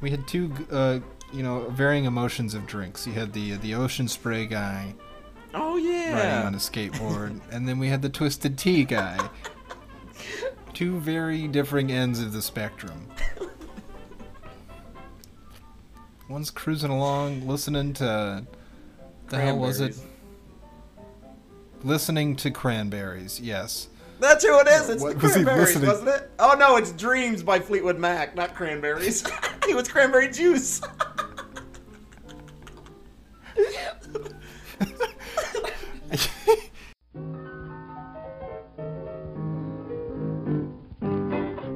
we had two, uh, you know, varying emotions of drinks. You had the the ocean spray guy Oh yeah. riding on a skateboard, and then we had the twisted tea guy. Two very differing ends of the spectrum. One's cruising along, listening to. The hell was it? Listening to cranberries. Yes. That's who it is. It's What the was cranberries, wasn't it? Oh no, it's Dreams by Fleetwood Mac, not cranberries. it was cranberry juice.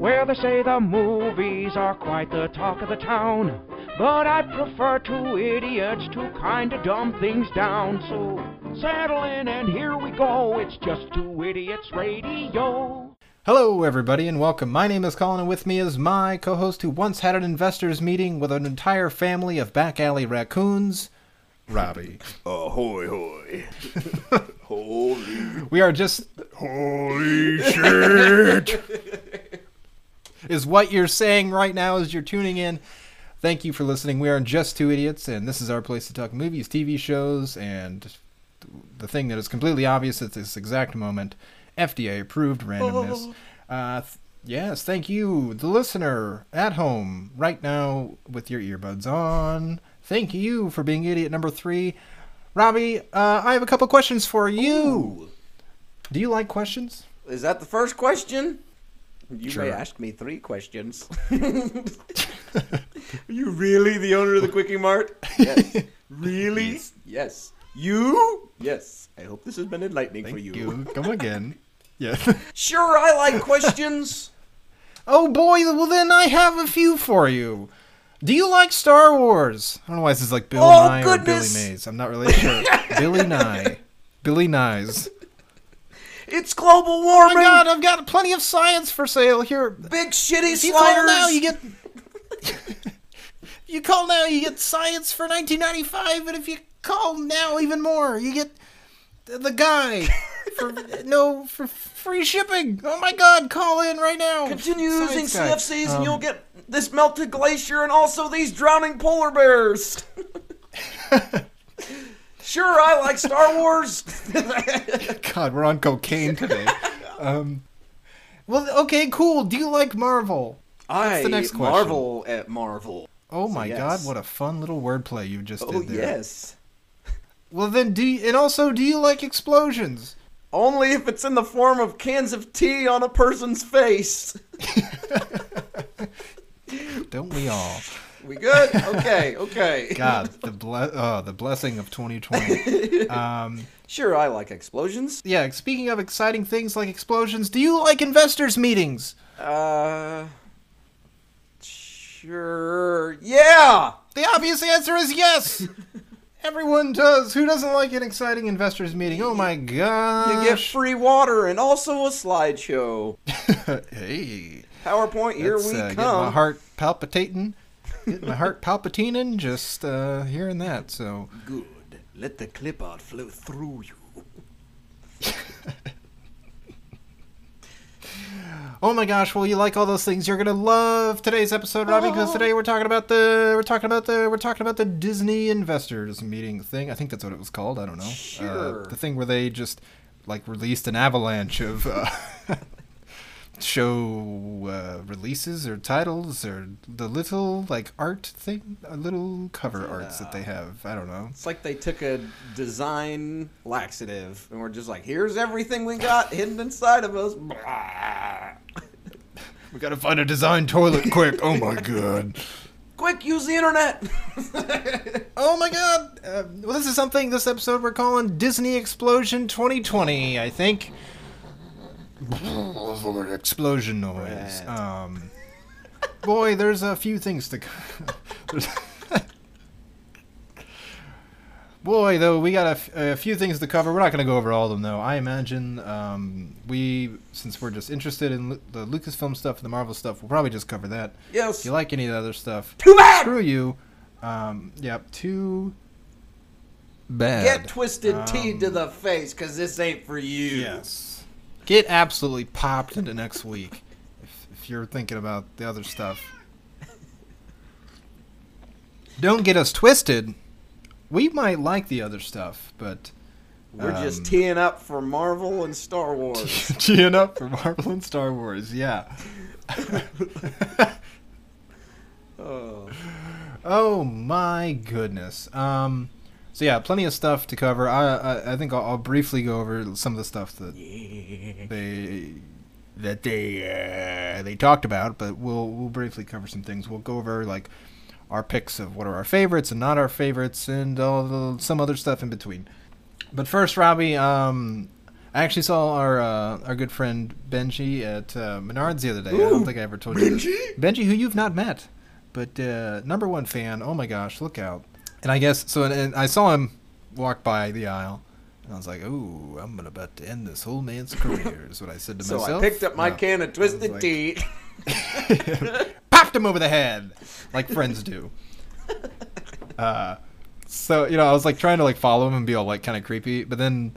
Well, they say the movies are quite the talk of the town. But I prefer two idiots to kinda dumb things down. So settle in and here we go. It's just two idiots radio. Hello, everybody, and welcome. My name is Colin, and with me is my co host who once had an investors meeting with an entire family of back alley raccoons, Robbie. Ahoy hoy. Holy. We are just. Holy shit! is what you're saying right now as you're tuning in. Thank you for listening. We are just two idiots, and this is our place to talk movies, TV shows, and the thing that is completely obvious at this exact moment FDA approved randomness. Uh, th- yes, thank you, the listener at home right now with your earbuds on. Thank you for being idiot number three. Robbie, uh, I have a couple questions for you. Do you like questions? Is that the first question? You Sure. may ask me three questions. Are you really the owner of the Quickie Mart? Yes. really? Yes. yes. You? Yes. I hope this has been enlightening Thank for you. you. Come again. Yeah. Sure, I like questions. oh boy, well then I have a few for you. Do you like Star Wars? I don't know why this is like Bill Oh, Nye goodness. or Billy Mays. I'm not really sure. Billy Nye. Billy Nyes. It's global Oh warming. my god, I've got plenty of science for sale here. Big shitty If you call now, you get. you call now, you get science for 1995, and if you call now, even more, you get the guy for no for free shipping. Oh my god, call in right now. Continue using Science guy. CFCs Um, and you'll get this melted glacier and also these drowning polar bears. sure, I like Star Wars. God, we're on cocaine today. um, well, okay, cool. Do you like Marvel? I the next question? marvel at Marvel. Oh my yes. God, what a fun little wordplay you just Oh did there. yes. Well, then, do you, and also, do you like explosions? Only if it's in the form of cans of tea on a person's face. Don't we all? We good? Okay, okay. God, the ble- oh, the blessing of 2020. Um, Sure, I like explosions. yeah, speaking of exciting things like explosions, do you like investors meetings? Uh. Sure. Yeah! The obvious answer is yes. Everyone does. Who doesn't like an exciting investors meeting? Oh my god! You get free water and also a slideshow. hey. PowerPoint, here we uh, Getting come. my heart palpitating. Getting my heart palpitating just uh, hearing that. So, Good. Let the clip art flow through you. oh my gosh, well, you like all those things. You're gonna love today's episode, Robbie, because today we're talking about the we're talking about the we're talking about the Disney investors meeting thing. I think that's what it was called. I don't know. Sure. Uh, the thing where they just like released an avalanche of. Uh, show uh, releases or titles or the little like art thing uh, little cover arts that they have i don't know It's like they took a design laxative and we're just like, here's everything we got hidden inside of us. We gotta find a design toilet quick. Oh my god. Quick, use the internet. Oh my god. Uh, well, this is something this episode we're calling Disney Explosion 2020, I think. Explosion noise. Right. Um, boy, there's a few things to. Boy, though, we got a, f- a few things to cover. We're not going to go over all of them, though. I imagine um, we, since we're just interested in Lu- the Lucasfilm stuff and the Marvel stuff, we'll probably just cover that. Yes. If you like any of the other stuff, Too bad. screw you. Um, yep, too bad. Get twisted tea Um, to the face, cause this ain't for you. Yes. Get absolutely popped into next week if, if you're thinking about the other stuff. don't get us twisted. We might like the other stuff, but We're Um, just teeing up for Marvel and Star Wars. teeing up for Marvel and Star Wars. Yeah. oh. Oh my goodness. Um, so yeah, plenty of stuff to cover. I I, I think I'll, I'll briefly go over some of the stuff that they that they uh, they talked about, but we'll we'll briefly cover some things. We'll go over like our picks of what are our favorites and not our favorites, and all the, some other stuff in between. But first, Robbie, um, I actually saw our uh, our good friend Benji at uh, Menards the other day. I don't think I ever told you this. Benji? Benji, who you've not met, but uh, number one fan. Oh my gosh, look out! And I guess so. And, and I saw him walk by the aisle, and I was like, "Ooh, I'm about to end this whole man's career." Is what I said to So myself. So I picked up my No. can of Twisted like- Tea. popped him over the head like friends do. Uh, so you know, I was like trying to like follow him and be all like kind of creepy, but then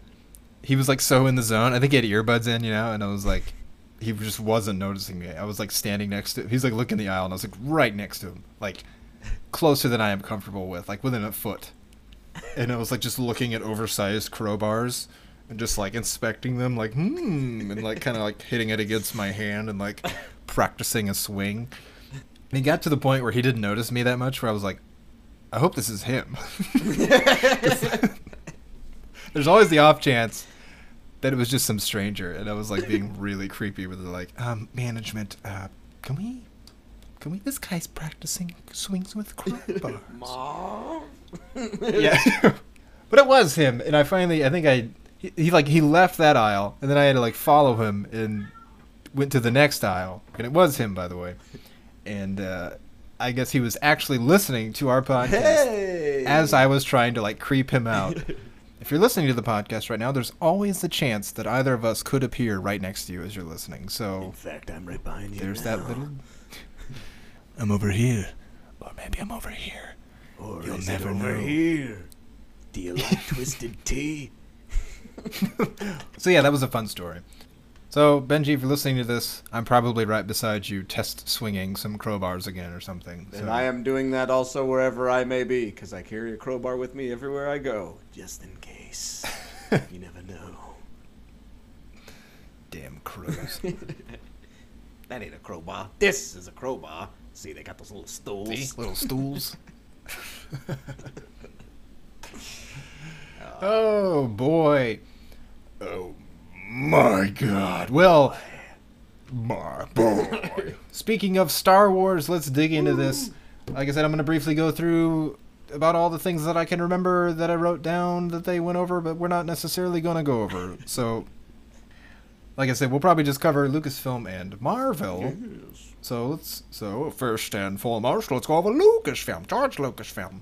he was like so in the zone. I think he had earbuds in, you know, and I was like, he just wasn't noticing me. I was like standing next to. him. He's like looking the aisle, and I was like right next to him, like closer than I am comfortable with, like within a foot. And I was like just looking at oversized crowbars and just like inspecting them, like hmm, and like kind of like hitting it against my hand and like practicing a swing. And he got to the point where he didn't notice me that much, where I was like, I hope this is him. There's always the off chance that it was just some stranger, and I was like being really creepy with it, like, um, management, uh, can we, can we? This guy's practicing swings with crowbars. Mom. yeah, but it was him, and I finally, I think I, he, he like he left that aisle, and then I had to like follow him and went to the next aisle, and it was him, by the way, and uh, I guess he was actually listening to our podcast Hey. as I was trying to like creep him out. if you're listening to the podcast right now, there's always the chance that either of us could appear right next to you as you're listening. So, In fact, I'm right behind you. there's now. that little. I'm over here, or maybe I'm over here. Or You'll is never it over know. here? Do you like Twisted Tea? So yeah, that was a fun story. So Benji, if you're listening to this, I'm probably right beside you, test swinging some crowbars again or something. And So- I am doing that also wherever I may be, because I carry a crowbar with me everywhere I go, just in case. you never know. damn crows. That ain't a crowbar. This is a crowbar. See, they got those little stools. See? Little stools. oh boy. Oh my god. Well, my boy. Speaking of Star Wars, let's dig into this. Like I said, I'm going to briefly go through about all the things that I can remember that I wrote down that they went over, but we're not necessarily going to go over. So, like I said, we'll probably just cover Lucasfilm and Marvel. So let's so first and foremost, let's go over Lucasfilm, George Lucasfilm.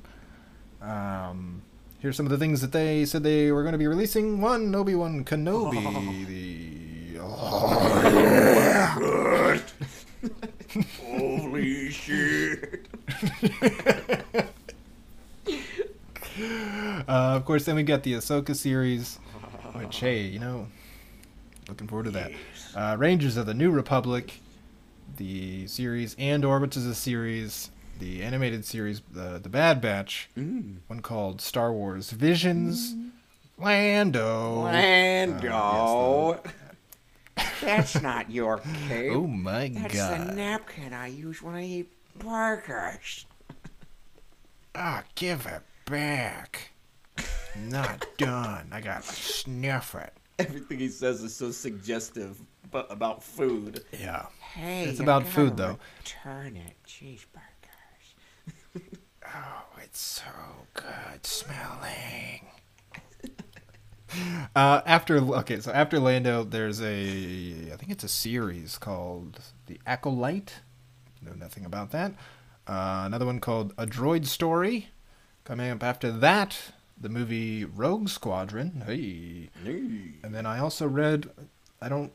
Um, here's some of the things that they said they were going to be releasing. One, Obi Wan Kenobi, the Holy shit. uh, of course, then we got the Ahsoka series, which hey, you know, looking forward to that. Uh, Rangers of the New Republic, the series Andor, which is a series, the animated series, the the Bad Batch, Mm. one called Star Wars Visions, Lando. Lando. That's not your cape. Oh my That's god! the napkin I use when I eat burgers. Ah, give it back. Not done. I gotta sniff it. Everything he says is so suggestive but about food. Yeah. Hey, It's about food, though. Return it, cheeseburgers. Oh, it's so good smelling. uh, after okay, so after Lando, there's a I think it's a series called The Acolyte. Know nothing about that. Uh, another one called A Droid Story. Coming up after that, the movie Rogue Squadron. Hey. And then I also read, I don't.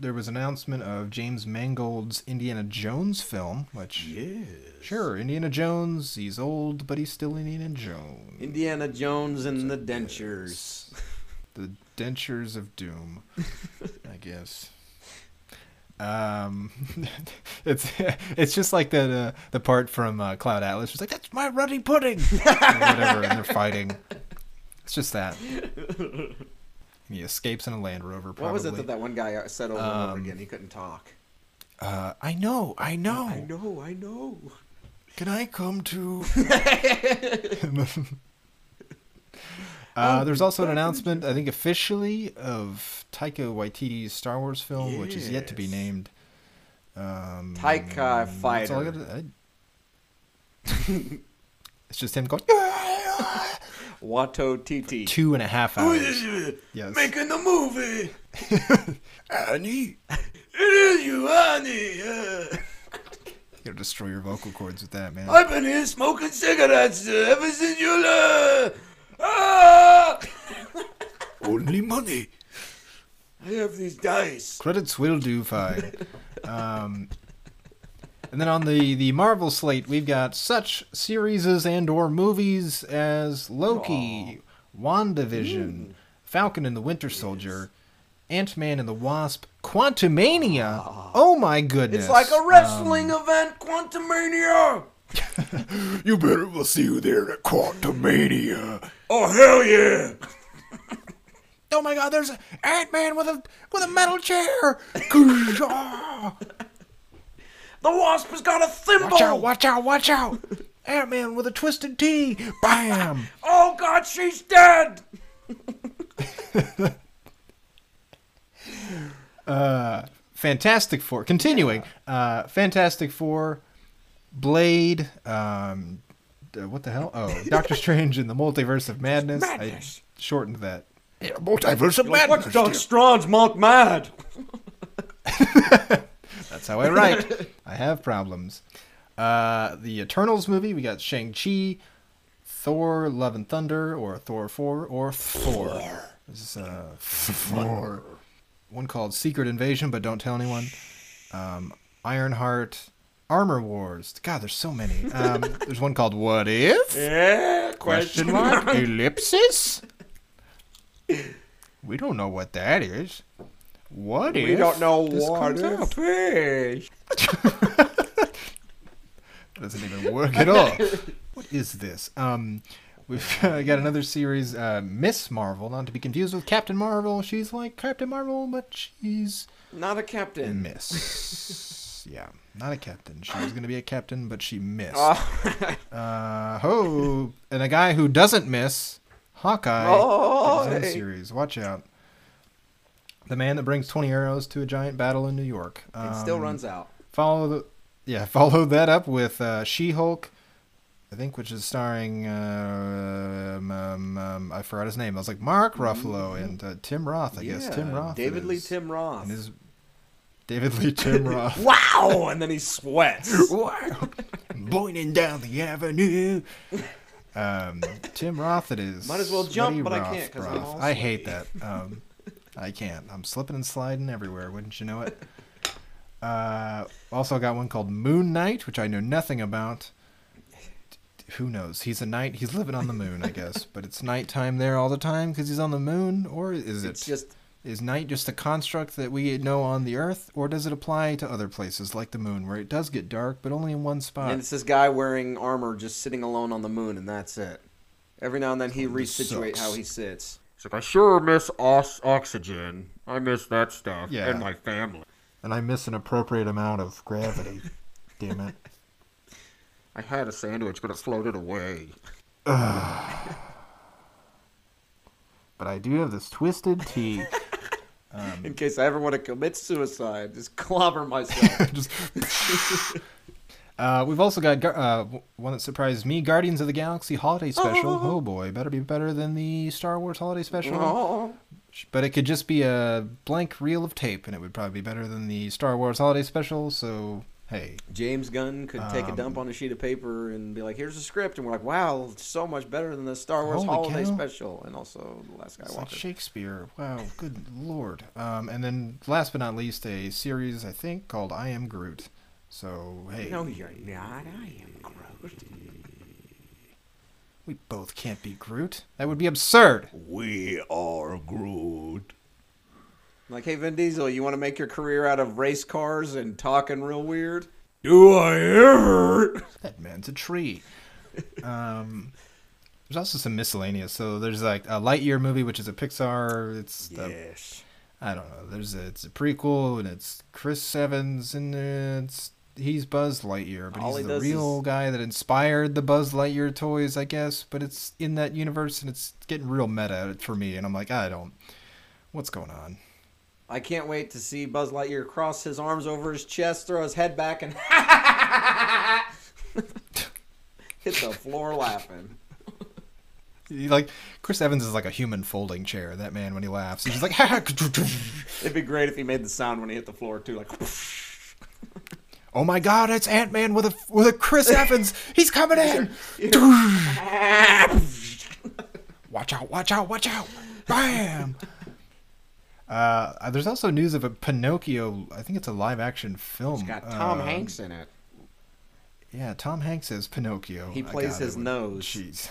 There was an announcement of James Mangold's Indiana Jones film, which Yes. Sure, Indiana Jones. He's old, but he's still Indiana Jones. Indiana Jones and the dentures. The dentures of doom, I guess. Um, it's it's just like the the, the part from uh, Cloud Atlas. It's like that's my ruddy pudding, whatever, and they're fighting. It's just that. He escapes in a Land Rover. Probably. What was it that that one guy uh, said over and over Um, again? He couldn't talk. Uh, I know, I know. I know, I know. Can I come to? uh, there's also an announcement, I think officially, of Taika Waititi's Star Wars film, which is yet to be named. Um, Taika that's all I Fighter. gotta- I- it's just him going Watto TT. two and a half hours. Yes. Making the movie. Annie. It is you, Annie. Uh, You gotta destroy your vocal cords with that, man. I've been here smoking cigarettes uh, ever since you left. Ah! Only money. I have these dice. Credits will do fine. um, and then on the, the Marvel slate, we've got such series and or movies as Loki, WandaVision, Falcon and the Winter Soldier, Ant-Man and the Wasp, Quantumania. Oh my goodness. It's like a wrestling um, event, Quantumania. You better we'll see you there at Quantumania. Oh hell yeah! Oh my god, there's Ant-Man with a with a metal chair. Watch The wasp has got a thimble. Watch out, watch out, watch out. Ant-Man with a twisted T. Bam. Oh god, she's dead. Uh, Fantastic Four. Continuing. Uh, Fantastic Four, Blade. Um, uh, what the hell? Oh, Doctor Strange in the Multiverse of Madness. Madness. I shortened that. Yeah, Multiverse of Madness. What's Doc Strange monk mad? That's how I write. I have problems. Uh, the Eternals movie. We got Shang Chi, Thor: Love and Thunder, or Thor Four, or Thor. This is uh, Thor. One called Secret Invasion, but don't tell anyone. Um, Ironheart, Armor Wars. God, there's so many. Um, there's one called What If? Yeah, Question mark? Ellipsis? We don't know what that is. What if? We don't know this what comes if out? fish. doesn't even work at all. what is this? Um, we've uh, got another series, uh, Miss Marvel, not to be confused with Captain Marvel. She's like Captain Marvel, but she's Not a captain. Miss. yeah, not a captain. She was gonna be a captain, but she missed. Oh, Uh, ho, and a guy who doesn't miss, Hawkeye. Oh, gets his own hey. series. Watch out. The man that brings 20 arrows to a giant battle in New York. it still Um, runs out. follow the yeah follow that up with uh, She-Hulk, I think, which is starring uh, um, um, um, I forgot his name. I was like Mark Ruffalo and uh, Tim Roth. I guess Tim Roth. David Lee. Tim Roth. And his David Lee Tim Roth. Wow! And then he sweats. wow, boiling down the avenue. Um, Tim Roth. It is. Might as well jump, Sweaty but I can't 'cause I'm bruv. all I hate that. Um, I can't. I'm slipping and sliding everywhere. Wouldn't you know it? Uh, also got one called Moon Knight, which I know nothing about. Who knows? He's a knight. He's living on the moon, I guess. But it's nighttime there all the time because he's on the moon, or is it? It's just Is night just a construct that we know on the Earth, or does it apply to other places like the moon, where it does get dark, but only in one spot? and it's this guy wearing armor just sitting alone on the moon, and that's it. Every now and then he This resituate how he sits. It's like, I sure miss os- oxygen. I miss that stuff. Yeah. And my family. And I miss an appropriate amount of gravity. Damn it. I had a sandwich, but it floated away. But I do have this twisted tea. Um, In case I ever want to commit suicide, just clobber myself. Just. Uh, we've also got uh, one that surprised me: Guardians of the Galaxy Holiday Special. Oh, boy, better be better than the Star Wars Holiday Special. oh, But it could just be a blank reel of tape, and it would probably be better than the Star Wars Holiday Special. So hey, James Gunn could take a dump Um, on a sheet of paper and be like, "Here's a script," and we're like, "Wow, so much better than the Star Wars Holiday cow. Special," and also the Last it's like Shakespeare. Wow, good lord. Um, and then last but not least, a series I think called I Am Groot. So hey, No, you're not. I am Groot. we both can't be Groot. That would be absurd. We are Groot. Like, hey, Vin Diesel, you want to make your career out of race cars and talking real weird? Do I ever? That man's a tree. Um, there's also some miscellaneous. So there's like a Lightyear movie, which is a Pixar. It's the- Yes. I don't know. There's a, it's a prequel, and it's Chris Evans, and it's he's Buzz Lightyear, but All he's he the real is- guy that inspired the Buzz Lightyear toys, I guess. But it's in that universe, and it's getting real meta for me, and I'm like, I don't. What's going on? I can't wait to see Buzz Lightyear cross his arms over his chest, throw his head back, and hit the floor laughing. He, like Chris Evans is like a human folding chair. That man, when he laughs, he's just like. It'd be great if he made the sound when he hit the floor too, like. Oh my God! It's Ant Man with a with a Chris Evans. He's coming in. watch out! Watch out! Watch out! Bam! Uh, there's also news of a Pinocchio. I think it's a live action film. It's got Tom Um, Hanks in it. Yeah, Tom Hanks as Pinocchio. He plays his it. nose. Jeez.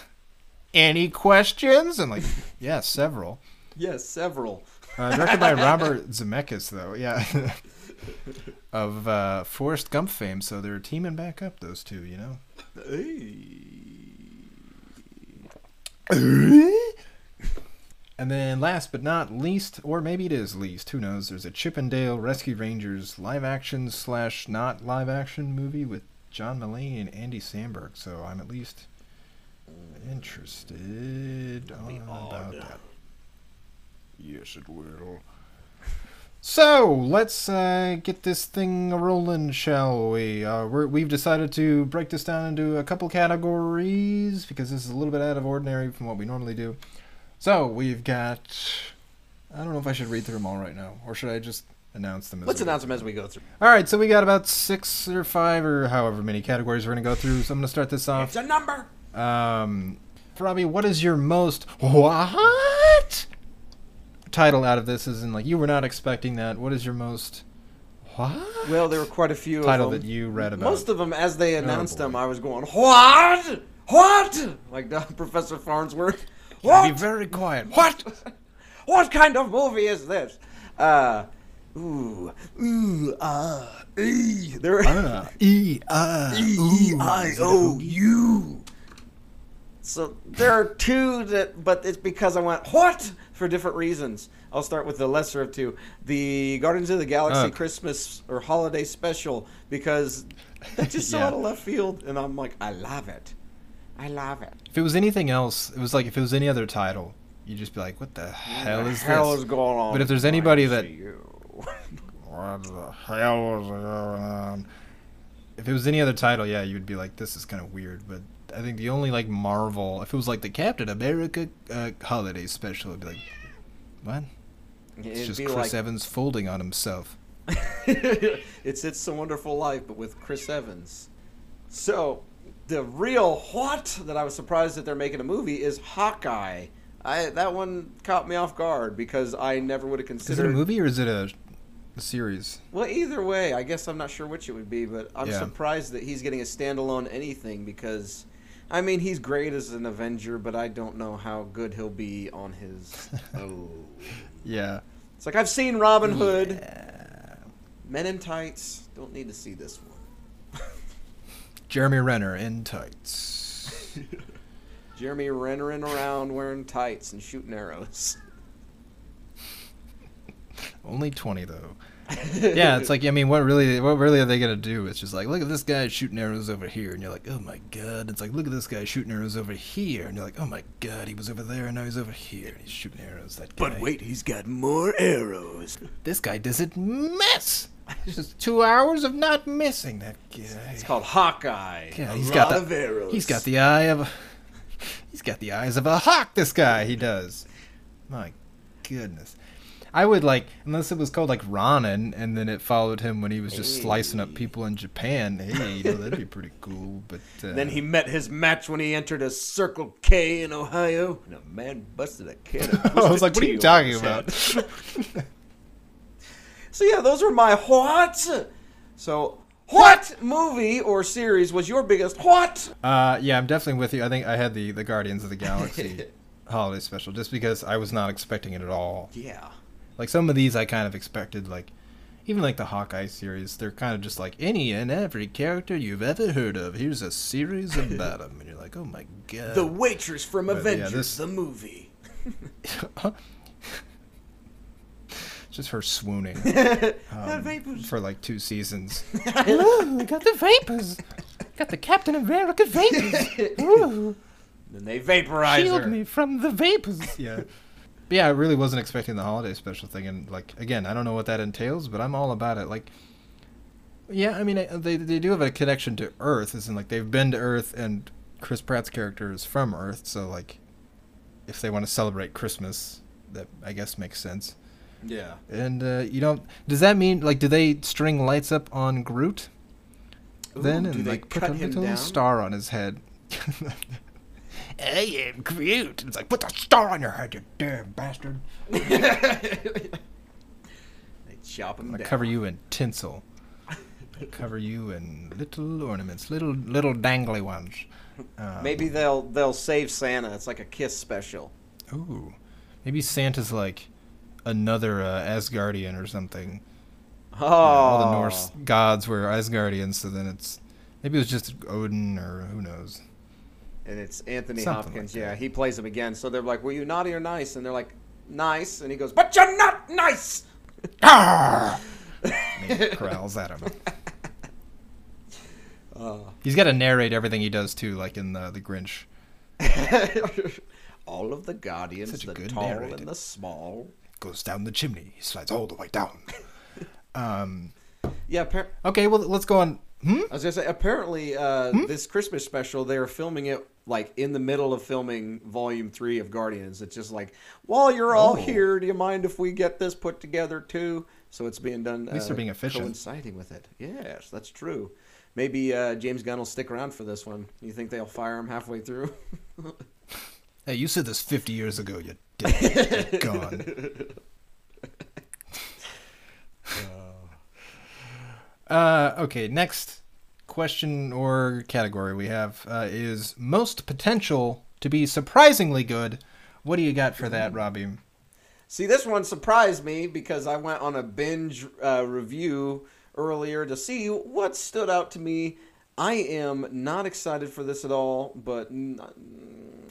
Any questions? And like, yeah, several. Yes, several. Uh, directed by Robert Zemeckis, though. Yeah. of uh, Forrest Gump fame, so they're teaming back up, those two, you know? And then last but not least, or maybe it is least, who knows, there's a Chip 'n Dale Rescue Rangers live action slash not live action movie with John Mulaney and Andy Samberg, so I'm at least interested about that. Yes, it will. So let's uh, get this thing rolling, shall we? Uh, we're, we've decided to break this down into a couple categories because this is a little bit out of ordinary from what we normally do. So we've got. I don't know if I should read through them all right now, or should I just announce them? As Let's announce them as we go through. All right, so we got about six or five or however many categories we're gonna go through. So I'm gonna start this off. It's a number. Um, Robbie, what is your most what title out of this? Is in like you were not expecting that. What is your most what Well, there were quite a few title of them. that you read about? Most of them, as they announced boy. them, I was going, "What? What?" Like uh, Professor Farnsworth. What? Be very quiet. What? What kind of movie is this? Uh, ooh, ooh, ah. There. Uh, e uh, E I O U. So there are two that, but it's because I went what for different reasons. I'll start with the lesser of two, the Guardians of the Galaxy Okay. Christmas or holiday special, because that's just so Yeah. out of left field, and I'm like, I love it, I love it. If it was anything else, it was like if it was any other title, you'd just be like, "What the hell the is hell this?" is going on? But if there's anybody that- What the hell is going on? If it was any other title, yeah, you'd be like, "This is kind of weird." But I think the only like Marvel, if it was like the Captain America uh, holiday special, it'd be like, "What?" It's It'd just Chris like, Evans folding on himself. it's It's a Wonderful Life, but with Chris Evans. So, the real what that I was surprised that they're making a movie is Hawkeye. I that one caught me off guard because I never would have considered. Is it a movie or is it a, a series? Well, either way, I guess I'm not sure which it would be, but I'm Yeah. surprised that he's getting a standalone anything because, I mean, he's great as an Avenger, but I don't know how good he'll be on his. oh, Yeah. it's like I've seen Robin Hood, Men in Tights. Don't need to see this one. Jeremy Renner in tights. Jeremy running around wearing tights and shooting arrows. Only twenty though. Yeah, it's like I mean, what really, what really are they gonna do? It's just like, look at this guy shooting arrows over here, and you're like, oh my god. It's like, look at this guy shooting arrows over here, and you're like, oh my god, he was over there, and now he's over here, and he's shooting arrows. That guy. But wait, he's got more arrows. this guy doesn't miss. Just two hours of not missing. That guy. It's called Hawkeye. Yeah, a he's got the of arrows. He's got the eye of. He's got the eyes of a hawk. This guy, he does. My goodness. I would like, unless it was called like Ronin, and then it followed him when he was just slicing up people in Japan. Hey, you know that'd be pretty cool. But uh, Then he met his match when he entered a Circle K in Ohio, and a man busted a can of I was like, what are you talking about? So yeah, those are my whats. So what movie or series was your biggest what? uh, yeah, I'm definitely with you. I think I had the the Guardians of the Galaxy holiday special just because I was not expecting it at all. Yeah. Like some of these, I kind of expected. Like even like the Hawkeye series, they're kind of just like any and every character you've ever heard of. Here's a series about them, and you're like, oh my god. The waitress from But, yeah, Avengers, this- the movie. just her swooning um, vapors. for like two seasons. Ooh, I got the vapors. Got the Captain America vapors. Ooh. Then they vaporize shield her. me from the vapors. Yeah. But yeah, I really wasn't expecting the holiday special thing, and like again, I don't know what that entails, but I'm all about it. Like, yeah, I mean, they they do have a connection to Earth, as in like they've been to Earth, and Chris Pratt's character is from Earth, so like, if they want to celebrate Christmas, that I guess makes sense. Yeah. And uh, you don't. Does that mean like do they string lights up on Groot? then Ooh, do and like put a little down? star on his head. I am Groot. It's like put the star on your head, you damn bastard. They chop him I down. cover you in tinsel. I cover you in little ornaments, little little dangly ones. Um, Maybe they'll they'll save Santa. It's like a kiss special. Ooh, maybe Santa's like another uh, Asgardian or something. Oh, all the Norse gods were Asgardians, so then it's maybe it was just Odin or who knows. And it's Anthony Something Hopkins. like yeah, he plays him again. So they're like, "Were you naughty or nice?" And they're like, "Nice." And he goes, "But you're not nice." And he growls at him. Uh, He's got to narrate everything he does too, like in the the Grinch. all of the guardians, the tall narrator. and the small. Goes down the chimney, he slides all the way down. um. Yeah, appar- Okay, well let's go on. Hmm. I was gonna say apparently uh, this Christmas special, they are filming it like in the middle of filming Volume Three of Guardians. It's just like while you're all Oh. here, do you mind if we get this put together too? So it's being done. At least they're being efficient. coinciding with it. Yes, that's true. Maybe uh, James Gunn will stick around for this one. You think they'll fire him halfway through? Hey, you said this 50 years ago. You dick. You're gone. Uh, okay, next question or category we have uh, is most potential to be surprisingly good. What do you got for that, Robbie? See, this one surprised me because I went on a binge uh, review earlier to see what stood out to me. I am not excited for this at all, but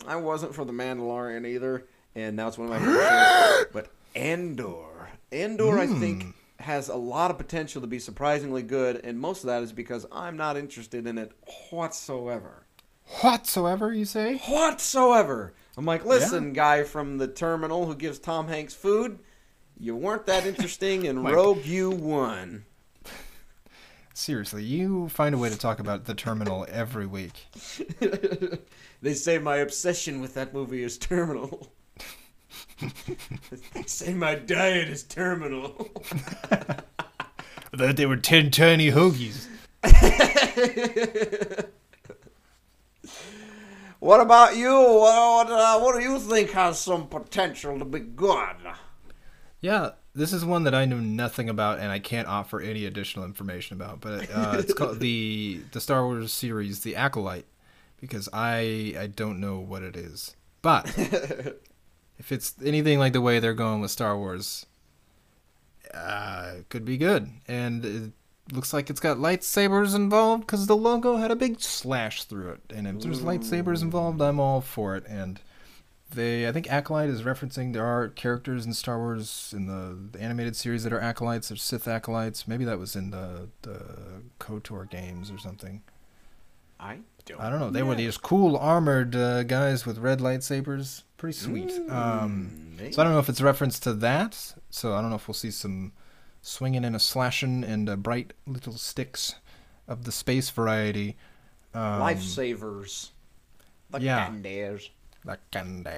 I wasn't for The Mandalorian either, and now it's one of my favorite. But Andor. Andor, I think, has a lot of potential to be surprisingly good, and most of that is because I'm not interested in it whatsoever Whatsoever, you say? whatsoever. I'm like, listen, guy from the terminal who gives Tom Hanks food, you weren't that interesting in Mike. Rogue You One. Seriously, you find a way to talk about the terminal every week. they say my obsession with that movie is terminal. They say my diet is terminal. I thought they were ten tiny hoagies. what about you? What, what, uh, what do you think has some potential to be good? Yeah, this is one that I know nothing about, and I can't offer any additional information about. But uh, it's called the the Star Wars series, The Acolyte, because I I don't know what it is. But if it's anything like the way they're going with Star Wars, uh, it could be good. And it looks like it's got lightsabers involved because the logo had a big slash through it. And if there's lightsabers involved, I'm all for it. And they, I think Acolyte is referencing there are characters in Star Wars in the, the animated series that are acolytes or Sith acolytes. Maybe that was in the the KOTOR games or something. I don't. I don't know. They were these cool armored uh, guys with red lightsabers. Pretty sweet. um, so I don't know if it's reference to that. So I don't know if we'll see some swinging and a slashing and uh, bright little sticks of the space variety. Um, Lifesavers. The yeah. candies. The candies.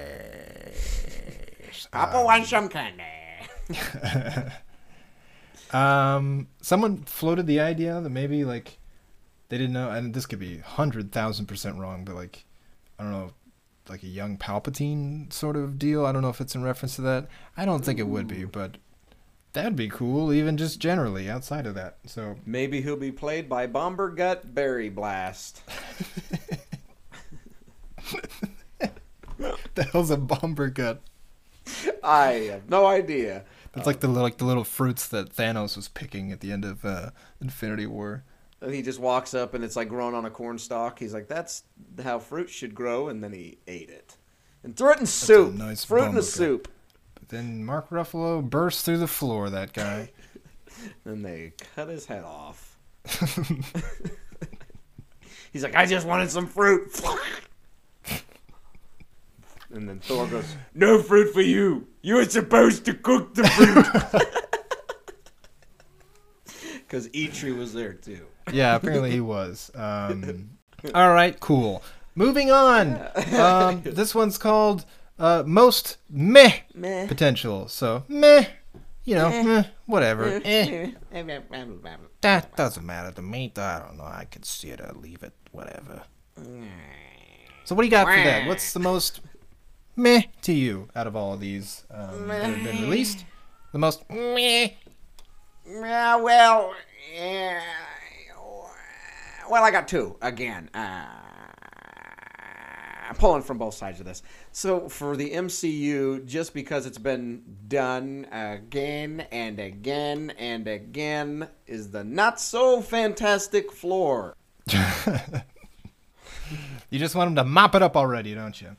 Papa wants some candy. Um, someone floated the idea that maybe like they didn't know, and this could be hundred thousand percent wrong, but like I don't know, like a young Palpatine sort of deal. I don't know if it's in reference to that. I don't think it would be, but that'd be cool, even just generally outside of that. So Maybe he'll be played by Bomber Gut Berry Blast. the hell's a bomber gut? I have no idea. It's like the like the little fruits that Thanos was picking at the end of uh, Infinity War. And he just walks up and it's like growing on a corn stalk. He's like, "That's how fruit should grow," and then he ate it and threw it in soup. nice fruit in the soup. But then Mark Ruffalo burst through the floor. That guy. Then they cut his head off. He's like, "I just wanted some fruit." And then Thor goes, "No fruit for you. You were supposed to cook the fruit." Because Eitri was there too. Yeah, apparently he was. Um, all right, cool. Moving on. Um, this one's called uh, most meh, Meh. potential. So meh, you know, meh, whatever. Eh. That doesn't matter to me. I don't know. I can see it or leave it. Whatever. So what do you got for that? What's the most meh to you out of all of these um, that have been released? The most meh. Yeah, well, yeah, well, I got two again. Uh, I'm pulling from both sides of this. So for the MCU, just because it's been done again and again and again, is the not so fantastic floor. You just want them to mop it up already, don't you?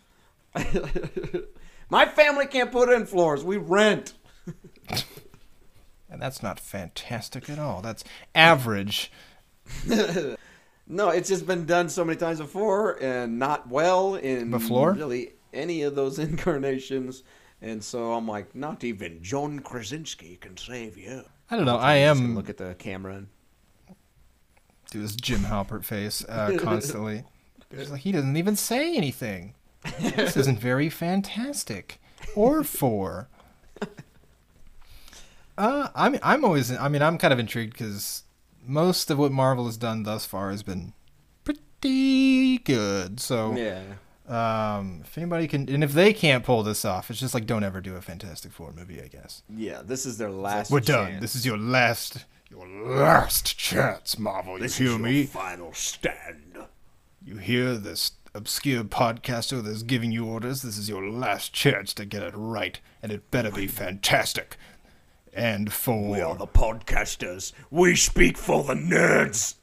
My family can't put in floors. We rent. And that's not fantastic at all. That's average. No, it's just been done so many times before and not well in Before? really any of those incarnations. And so I'm like, not even John Krasinski can save you. I don't know. I am look at the camera. And, do this Jim Halpert face uh, constantly. Like he doesn't even say anything. This isn't very fantastic or for. Uh, I'm I'm always I mean I'm kind of intrigued because most of what Marvel has done thus far has been pretty good. So yeah. um, if anybody can and if they can't pull this off, it's just like don't ever do a Fantastic Four movie. I guess Yeah, this is their last we're done. This is your last your last chance, Marvel. You This hear is your me? final stand. You hear this obscure podcaster that's giving you orders? This is your last chance to get it right, and it better be fantastic. And for We are the podcasters. We speak for the nerds.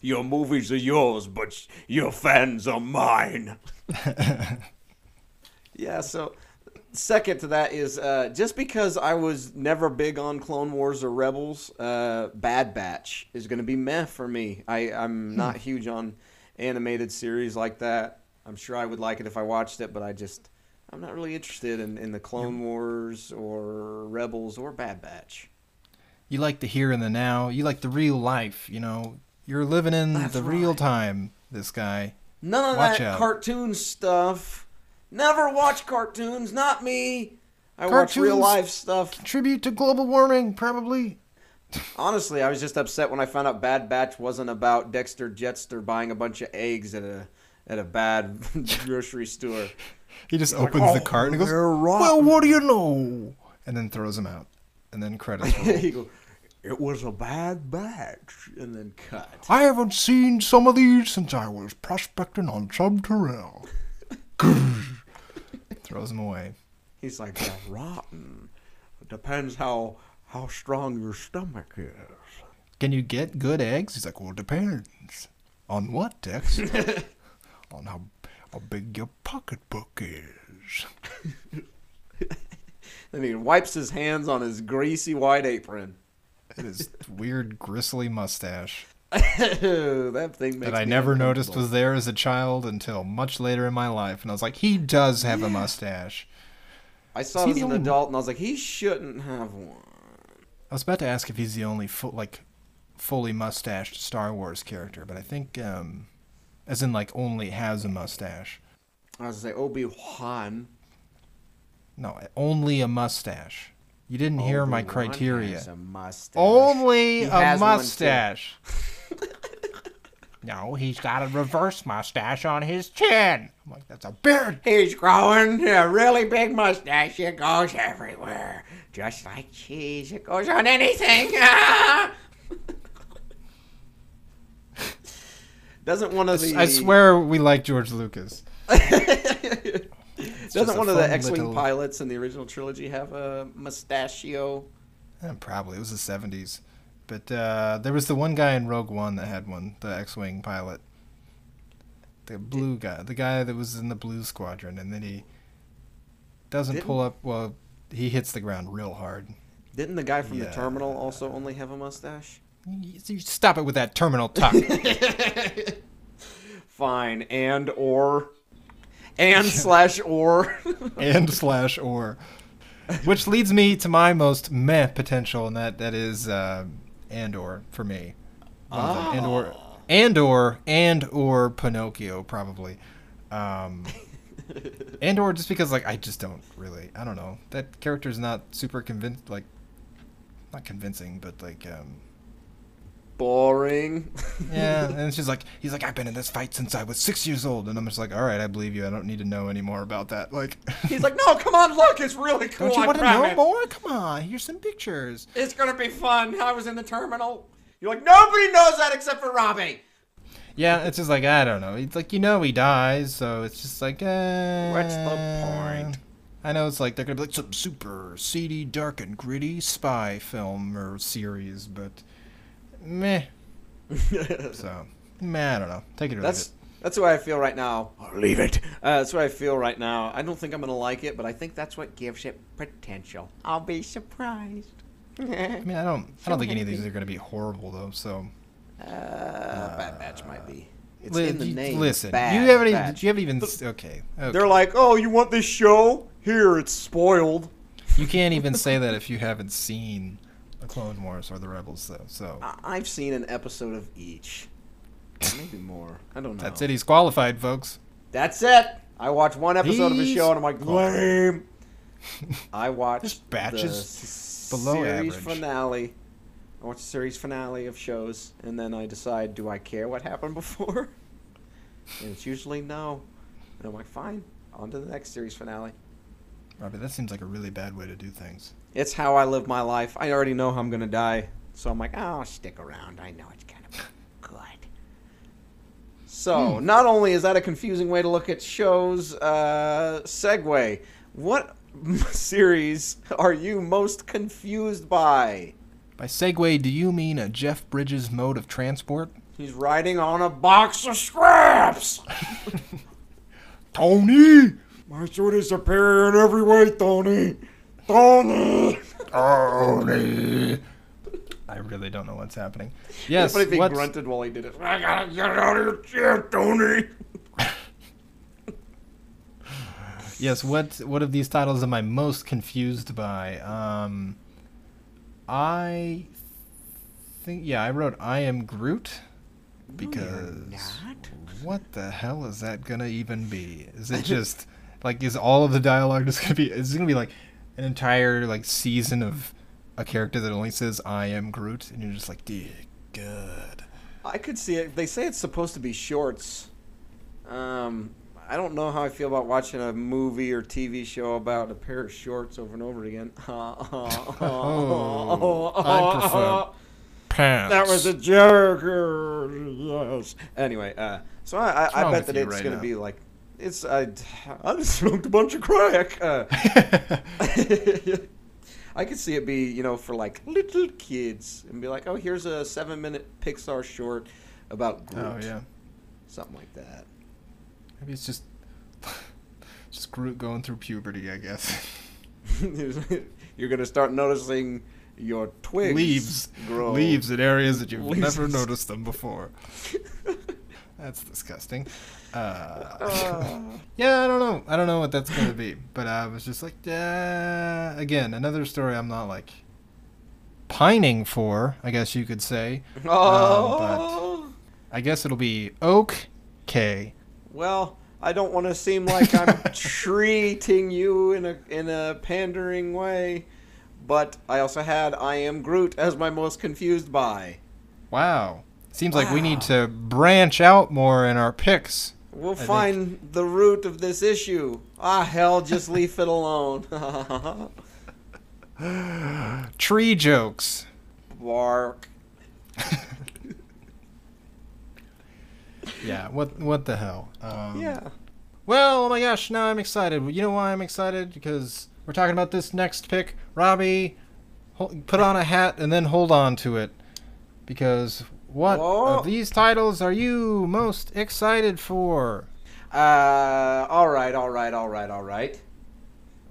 Your movies are yours, but your fans are mine. Yeah, so second to that is uh, just because I was never big on Clone Wars or Rebels, uh, Bad Batch is going to be meh for me. I, I'm not huge on animated series like that. I'm sure I would like it if I watched it, but I just I'm not really interested in, in the Clone Wars or Rebels or Bad Batch. you like the here and the now, you like the real life, you know. You're living in That's the real time, this guy. None of Watch that out. cartoon stuff. Never watch cartoons, not me. I watch real life stuff. Contribute to global warming, probably. Honestly, I was just upset when I found out Bad Batch wasn't about Dexter Jettster buying a bunch of eggs at a at a bad grocery store. He just opens the "Oh, cart and goes, they're Well, what do you know? And then throws him out. And then credits he go, It was a bad batch. and then cut. I haven't seen some of these since I was prospecting on Subterrel. Throws him away. He's like, "Well, Rotten. Depends how how strong your stomach is. Can you get good eggs? He's like, well, it depends. On what, Dex? On how, how big your pocketbook is. then he wipes his hands on his greasy white apron. And his weird, gristly mustache that thing makes that I never noticed was there as a child until much later in my life. And I was like, he does have a mustache. I saw he as an adult, and I was like, he shouldn't have one. I was about to ask if he's the only full, like fully mustached Star Wars character, but I think, um, as in like only has a mustache. I was like, Obi Wan. No, only a mustache. You didn't hear my criteria. Has a mustache. Only He a mustache. no, he's got a reverse mustache on his chin. I'm like, that's a beard. He's growing a really big mustache. It goes everywhere. Just like cheese. It goes on anything. Doesn't one of the I swear we like George Lucas. Doesn't one of the X-wing little- pilots in the original trilogy have a mustachio? Eh, probably it was the seventies, but uh, there was the one guy in Rogue One that had one, the X-wing pilot, the blue guy, the guy that was in the Blue Squadron, and then he doesn't Didn't- pull up. Well, he hits the ground real hard. Didn't the guy from the terminal also only have a mustache? You- Stop it with that terminal talk. Fine, and or, and slash or. and slash or, which leads me to my most meh potential, and that that is uh, and or for me, of them. and or and or and or Pinocchio probably, um, and or just because like I just don't really I don't know that character's not super convinced like not convincing but like um Boring. yeah and she's like he's like I've been in this fight since I was six years old and I'm just like all right I believe you I don't need to know any more about that like. He's like, no, come on, look, it's really cool. Don't you I want to know more? Come on, here's some pictures. It's gonna be fun. I was in the terminal. You're like, nobody knows that except for Robbie. Yeah, it's just like I don't know. It's like you know he dies, so it's just like uh, What's the point? I know it's like they're gonna be like some super seedy, dark and gritty spy film or series, but meh. So meh, I don't know. Take it or That's leave that's the way I feel right now. Leave it. Uh, that's what I feel right now. I don't think I'm gonna like it, but I think that's what gives it potential. I'll be surprised. I mean, I don't. I don't think any of these are gonna be horrible though. So Uh, Bad Batch might be. It's Li- in the you- name. listen, Bad you haven't even. Batch. You haven't even. s- Okay, okay. They're like, oh, you want this show? Here, it's spoiled. you can't even say that if you haven't seen the Clone Wars or the Rebels though. So I- I've seen an episode of each. Maybe more. I don't know. that's it. He's qualified, folks. That's it. I watch one episode of a show and I'm like, lame. I This watched batch is below series average. finale. I watch the series finale of shows, and then I decide, do I care what happened before? and it's usually no. And I'm like, fine, on to the next series finale. Robbie, that seems like a really bad way to do things. It's how I live my life. I already know how I'm gonna die, so I'm like, oh, I'll stick around. I know it's gonna be good. So, not only is that a confusing way to look at shows, uh, segue. What series are you most confused by? By segue, do you mean a Jeff Bridges mode of transport? He's riding on a box of scraps. Tony! My suit is superior in every way, Tony. Tony. Tony! I really don't know what's happening. Yes, But if he what's- grunted while he did it. I gotta get out of your chair, Tony. yes, what what of these titles am I most confused by? Um, I think yeah, I wrote I am Groot because what the hell is that gonna even be? Is it just like is all of the dialogue just gonna be? Is it gonna be like an entire like season of a character that only says I am Groot, and you're just like, dear God. I could see it. They say it's supposed to be shorts. Um, I don't know how I feel about watching a movie or TV show about a pair of shorts over and over again. Oh, I prefer Pants. That was a joke. Yes. Anyway, uh, so I, I, I bet that it's right going to be like it's. I, I just smoked a bunch of crack. Uh, I could see it be, you know, for like little kids and be like, oh, here's a seven minute Pixar short about Groot. oh yeah. Something like that. Maybe it's just just Groot going through puberty, I guess. You're going to start noticing your twigs leaves, grow. leaves in areas that you've Leaves. never noticed them before. That's disgusting. Uh, Uh, yeah, I don't know. I don't know what that's gonna be, but I was just like, uh, again, another story I'm not like pining for. I guess you could say. oh. I guess it'll be Oak K. Well, I don't want to seem like I'm treating you in a in a pandering way, but I also had I am Groot as my most confused by. Wow. Seems like we need to branch out more in our picks. We'll think- find the root of this issue. Ah, hell, just leave it alone. Tree jokes. Bark. Yeah. What What the hell? Um, Yeah. Well, oh my gosh, now I'm excited. You know why I'm excited? Because we're talking about this next pick. Robbie, hol- put on a hat and then hold on to it. Because what Whoa. of these titles are you most excited for? Uh, all right, all right, all right, all right.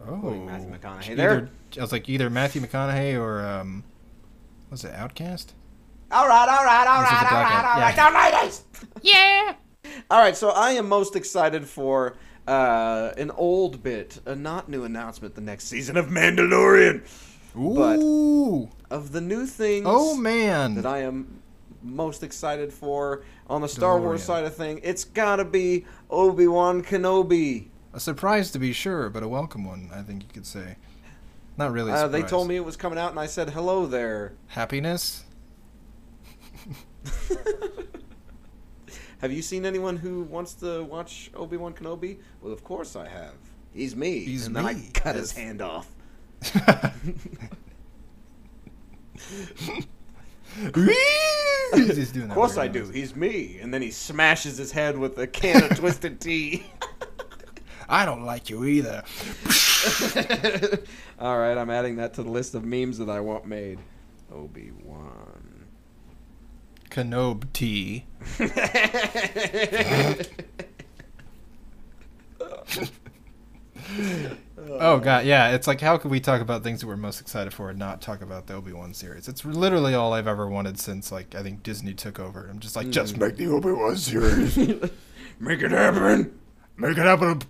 Oh, Putting Matthew McConaughey either, there. I was like either Matthew McConaughey or um, was it Outcast? All right, all right, all This is right, the all black right, guy. all right, Yeah. all right. guys. Yeah. All right, so I am most excited for uh, an old bit, a not new announcement the next season of Mandalorian. But- Ooh, Of the new things oh man, that I am most excited for on the Star Wars side of thing, it's gotta be Obi Wan Kenobi. a surprise to be sure, but a welcome one. I think you could say. Not really. Uh, they told me it was coming out, and I said hello there. happiness. Have you seen anyone who wants to watch Obi Wan Kenobi? Well, of course I have. He's me. He's and then I me, cut his hand off. He's doing that Of course I do. He's me. And then he smashes his head with a can of twisted tea. I don't like you either. All right, I'm adding that to the list of memes that I want made. Obi Wan. Kenob tea. Oh god, yeah. It's like how could we talk about things that we're most excited for and not talk about the Obi Wan series? It's literally all I've ever wanted since like I think Disney took over. I'm just like, just make the Obi Wan series. Make it happen. make it happen.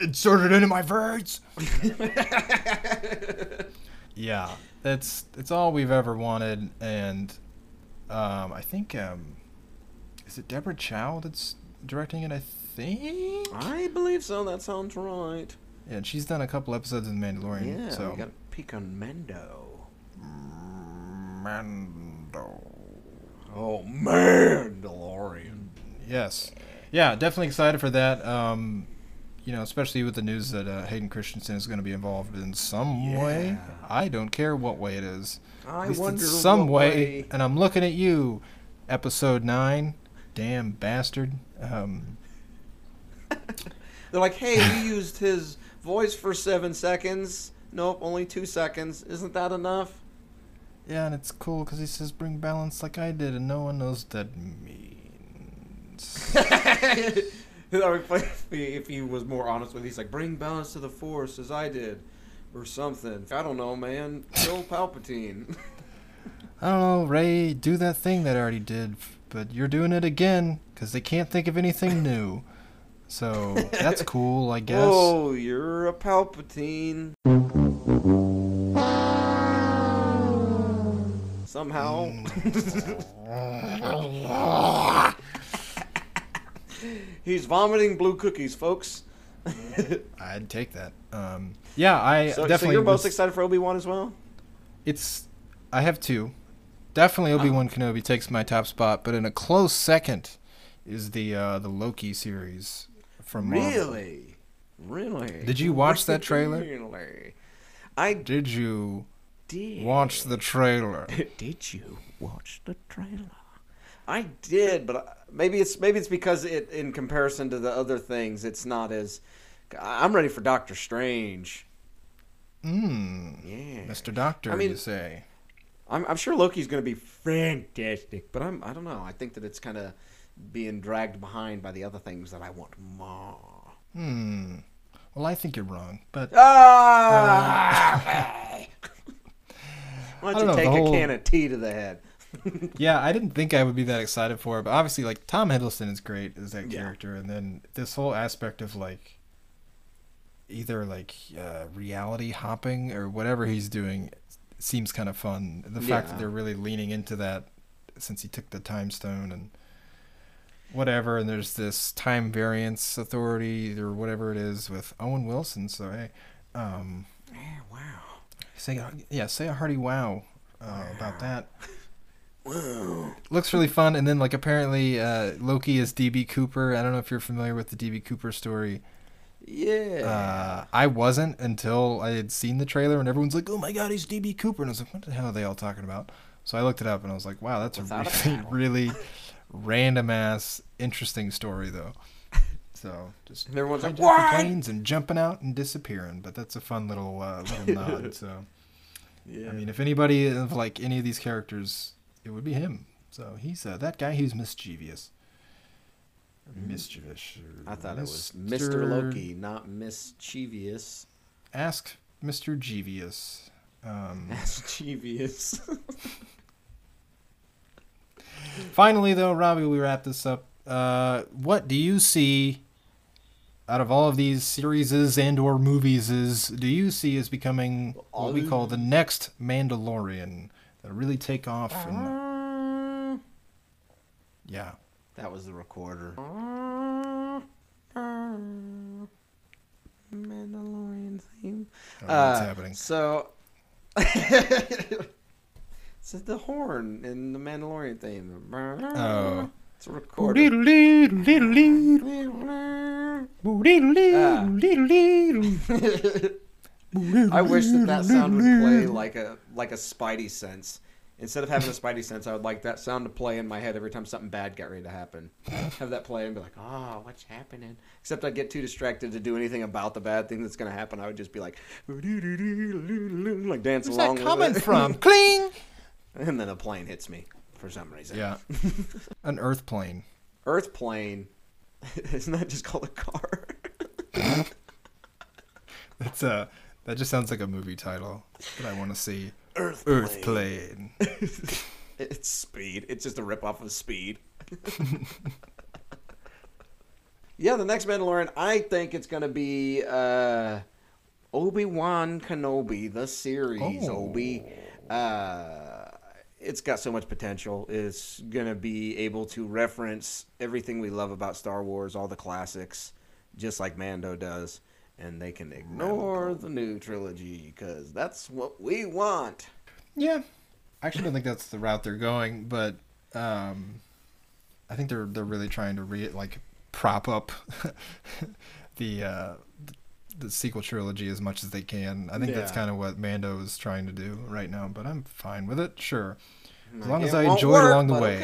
Insert it into my veins. yeah, that's it's all we've ever wanted, and um, I think um, is it Deborah Chow that's directing it? I think. I believe so. That sounds right. Yeah, and she's done a couple episodes in Mandalorian. Yeah, so we got to peek on Mando. Mando. Oh, Mandalorian. Yes. Yeah, definitely excited for that. Um, you know, especially with the news that uh, Hayden Christensen is going to be involved in some way. Yeah. I don't care what way it is. I At least wonder it's some way, way- And I'm looking at you, episode nine. Damn bastard. Um, They're like, hey, we used his voice for seven seconds. Nope, only two seconds. Isn't that enough? yeah, and it's cool because he says bring balance like I did, and no one knows what that means. That would be if he, if he was more honest with you. He's like, bring balance to the force as I did. Or something. I don't know, man. Kill Palpatine. I don't know, Rey, do that thing that I already did, but you're doing it again because they can't think of anything new. So that's cool, I guess. Oh, you're a Palpatine. Somehow. He's vomiting blue cookies, folks. I'd take that. Um, yeah, I So, so definitely. you're most was- excited for Obi Wan as well? It's. I have two. Definitely Uh-huh. Obi Wan Kenobi takes my top spot, but in a close second is the uh, the Loki series from Marvel. Really? Really? Did you watch that trailer? Really? I Did you did. watch the trailer? Did you watch the trailer? I did, but uh, maybe it's maybe it's because it in comparison to the other things, it's not as. I'm ready for Doctor Strange. Mmm. Yeah, Mr. Doctor, I mean- you say? I'm, I'm sure Loki's going to be fantastic, but I'm I don't know. I think that it's kind of being dragged behind by the other things that I want more. Hmm. Well, I think you're wrong, but Ah! Why don't don't you know, take a whole- can of tea to the head? yeah, I didn't think I would be that excited for it. But obviously, like Tom Hiddleston is great as that Yeah. character, and then this whole aspect of like either like uh, reality hopping or whatever he's doing seems kind of fun. The fact that they're really leaning into that since he took the time stone and whatever, and there's this time variance authority or whatever it is with Owen Wilson. So hey, um, wow. say yeah, say a hearty wow uh, about that. Looks really fun, and then like apparently uh, Loki is DB Cooper. I don't know if you're familiar with the DB Cooper story. Yeah. Uh, I wasn't until I had seen the trailer, and everyone's like, "Oh my god, he's DB Cooper," and I was like, "What the hell are they all talking about?" So I looked it up, and I was like, "Wow, that's Without a a really, doubt. really random ass interesting story, though." So just And everyone's like, "What?" planes and jumping out and disappearing. But that's a fun little uh, little nod. So Yeah. I mean, if anybody of like any of these characters, it would be him. So he's uh, that guy who's mischievous. Mischievous. I thought it was Mr. Mr. Loki, not mischievous. Ask Mr. Jeevious. Um, Mischievous. Finally, though, Robbie, we wrap this up. Uh, what do you see out of all of these series and or movies is do you see as becoming what we call the next Mandalorian that'll really take off and yeah. that was the recorder. Mandalorian theme. I what's Uh, happening. So, it's the horn in the Mandalorian theme. Oh. It's a recorder. I wish that that sound would play like a like a Spidey sense. Instead of having a Spidey sense, I would like that sound to play in my head every time something bad got ready to happen. Have that play and be like, "Oh, what's happening?" Except I'd get too distracted to do anything about the bad thing that's going to happen. I would just be like, like dance Where's along that coming from? Cling. and then a plane hits me for some reason. Yeah. An earth plane. Earth plane. Isn't that just called a car? That's a that just sounds like a movie title that I want to see. Earth plane. Earth plane. It's Speed. It's just a ripoff of Speed. yeah, the next Mandalorian, I think it's going to be uh, Obi Wan Kenobi, the series. Oh. Obi. Uh, it's got so much potential. It's going to be able to reference everything we love about Star Wars, all the classics, just like Mando does. And they can ignore the new trilogy because that's what we want. Yeah. I actually don't think that's the route they're going, but um I think they're they're really trying to re like prop up the uh the sequel trilogy as much as they can. I think that's kind of what Mando is trying to do right now, but I'm fine with it. Sure. As long It as I enjoy it along the way.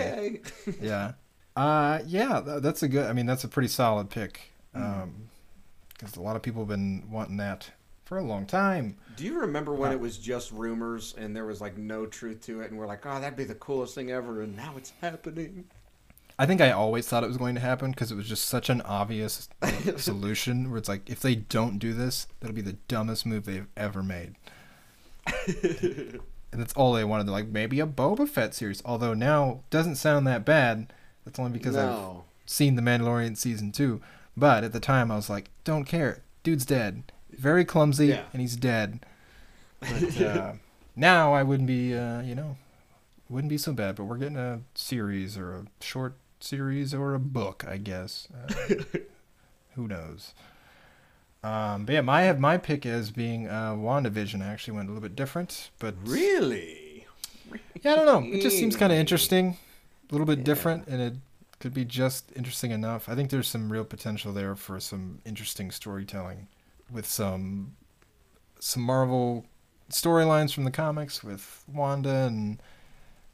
okay. yeah. Uh, yeah, that's a good. I mean, that's a pretty solid pick. Mm-hmm. Um, because a lot of people have been wanting that for a long time. Do you remember when it was just rumors and there was like no truth to it, and we're like, "Oh, that'd be the coolest thing ever," and now it's happening. I think I always thought it was going to happen because it was just such an obvious solution. Where it's like, if they don't do this, that'll be the dumbest move they've ever made. and that's all they wanted. They're like, maybe a Boba Fett series. Although now doesn't sound that bad. That's only because no, I've seen The Mandalorian season two. But at the time, I was like, don't care. Dude's dead. Very clumsy, Yeah. and he's dead. But uh, now I wouldn't be, uh, you know, wouldn't be so bad. But we're getting a series or a short series or a book, I guess. Uh, who knows? Um, but yeah, my my pick as being uh, WandaVision. Actually went a little bit different, but really. yeah, I don't know. It just seems kind of interesting, a little bit different, and it could be just interesting enough. I think there's some real potential there for some interesting storytelling with some some Marvel storylines from the comics with Wanda and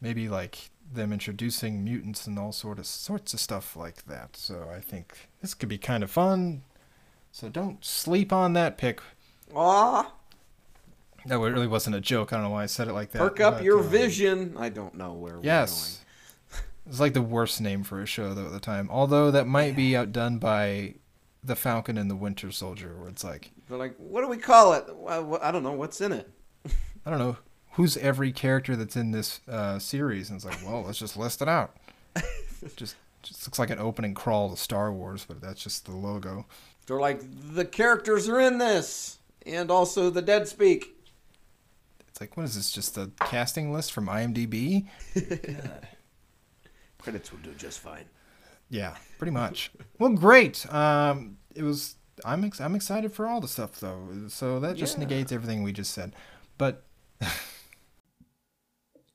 maybe like them introducing mutants and all sort of sorts of stuff like that. So I think this could be kind of fun. So don't sleep on that pick. Aw, That really wasn't a joke. I don't know why I said it like that. perk up but, your uh, vision. I don't know where we're going. Yes. It's like the worst name for a show though at the time. Although that might be outdone by The Falcon and the Winter Soldier, where it's like. They're like, what do we call it? Well, I don't know. What's in it? I don't know, who's every character that's in this uh, series? And it's like, well, let's just list it out. just just looks like an opening crawl to Star Wars, but that's just the logo. They're like, the characters are in this, and also the dead speak. It's like, what is this? Just a casting list from IMDb? Credits will do just fine. Yeah, pretty much. well, great. Um, it was. I'm ex- I'm excited for all the stuff though. So that just Yeah. negates everything we just said. But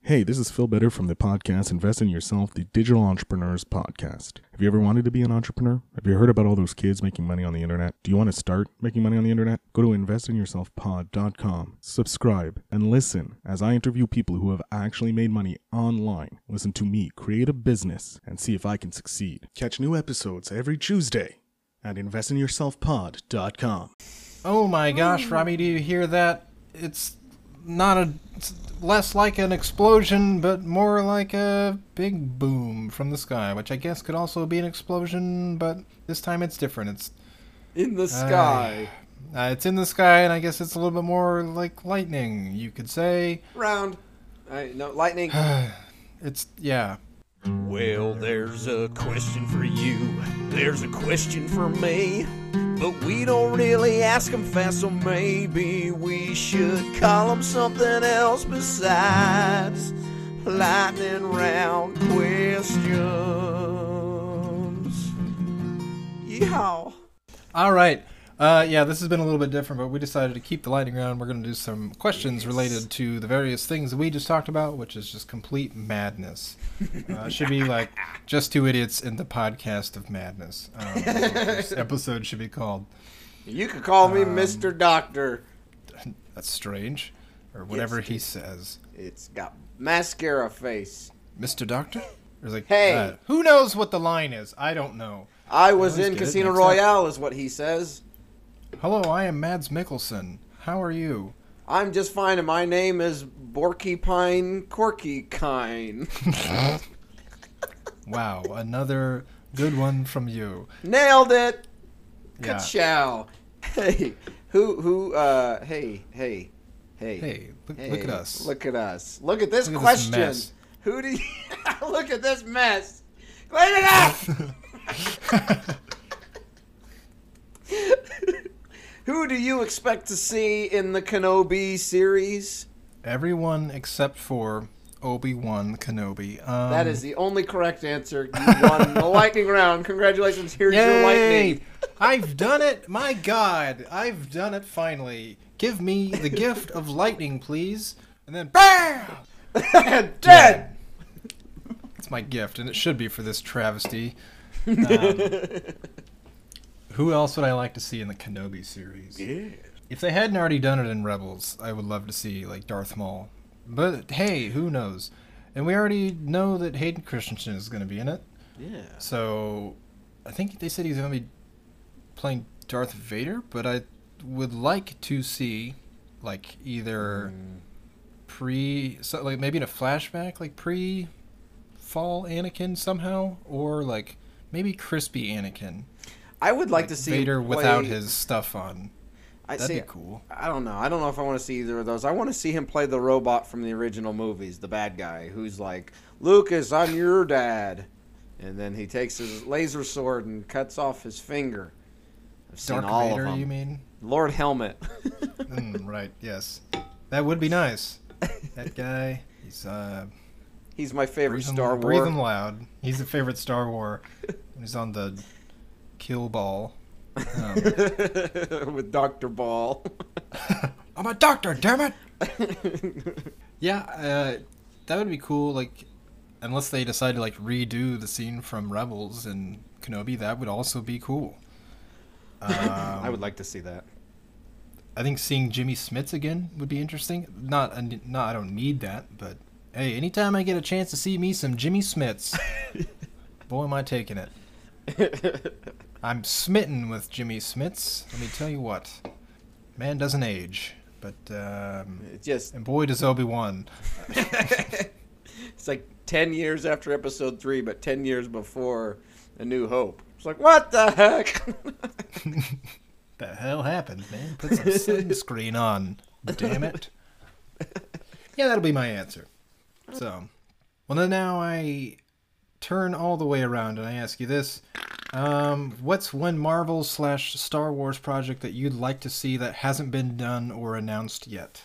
Hey, this is Phil Better from the podcast Invest in Yourself, the Digital Entrepreneurs Podcast. Have you ever wanted to be an entrepreneur? Have you heard about all those kids making money on the internet? Do you want to start making money on the internet? Go to investinyourselfpod.com, subscribe, and listen as I interview people who have actually made money online. Listen to me create a business and see if I can succeed. Catch new episodes every Tuesday at investinyourselfpod.com. Oh my gosh, Robbie, do you hear that? It's not a. Less like an explosion, but more like a big boom from the sky, which I guess could also be an explosion, but this time it's different. It's In the sky. uh, it's in the sky, and I guess it's a little bit more like lightning, you could say. Round. I, no, lightning. It's yeah. Well, there's a question for you. There's a question for me. But we don't really ask them fast, so maybe we should call them something else besides lightning round questions. Yeehaw. All right. Uh, yeah, this has been a little bit different, but we decided to keep the lightning round. We're going to do some questions related to the various things that we just talked about, which is just complete madness. Uh, it should be like just two idiots in the podcast of madness. Um, this episode should be called. You could call me Um, Mr. Doctor. That's strange, or whatever he says. It's got mascara face. Mr. Doctor? Or like, Hey. uh, who knows what the line is? I don't know. I was in Casino. Royale, is what he says. Hello, I am Mads Mikkelsen. How are you? I'm just fine, and my name is Porcupine Corky Kine. Wow, another good one from you. Nailed it. Yeah. Ka-chow. Hey, who, who, uh, hey, hey, hey. Hey, look, hey, look at us. Look at us. Look at this Look at this question. Who do you, look at this mess. Clean it up. Who do you expect to see in the Kenobi series? Everyone except for Obi Wan Kenobi. Um, That is the only correct answer. You won the lightning round. Congratulations. Here's your lightning. I've done it! My God, I've done it finally. Give me the gift of lightning, please. And then BAM! Dead. It's my gift, and it should be for this travesty. Um, who else would I like to see in the Kenobi series? Yeah. If they hadn't already done it in Rebels, I would love to see like Darth Maul. But hey, who knows? And we already know that Hayden Christensen is going to be in it. Yeah. So I think they said he's going to be playing Darth Vader, but I would like to see like either mm. pre so like maybe in a flashback like pre fall Anakin somehow or like maybe crispy Anakin. I would like, to see Vader him without his stuff on. I That'd see. be cool. I don't know. I don't know if I want to see either of those. I want to see him play the robot from the original movies, the bad guy, who's like, Lucas, I'm your dad. And then he takes his laser sword and cuts off his finger. I've seen Dark all Vader, of them. you mean? Lord Helmet. Mm, right. Yes, that would be nice. That guy, he's uh, He's my favorite breathing, Star breathing loud. He's a favorite Star War. He's on the kill ball. Um, With Dr. Ball. I'm a doctor, damn it. yeah, uh, that would be cool. Like, unless they decide to like redo the scene from Rebels and Kenobi, that would also be cool. Um, I would like to see that. I think seeing Jimmy Smits again would be interesting. Not, not I don't need that, but hey, anytime I get a chance to see me some Jimmy Smits, boy, am I taking it. I'm smitten with Jimmy Smits. Let me tell you what, man doesn't age, but um, just and boy does Obi Wan. it's like ten years after episode three, but ten years before A New Hope. It's like what the heck? The hell happened, man? Put some sunscreen on. Damn it. Yeah, that'll be my answer. So, well, then now I turn all the way around and I ask you this: um, What's one Marvel slash Star Wars project that you'd like to see that hasn't been done or announced yet?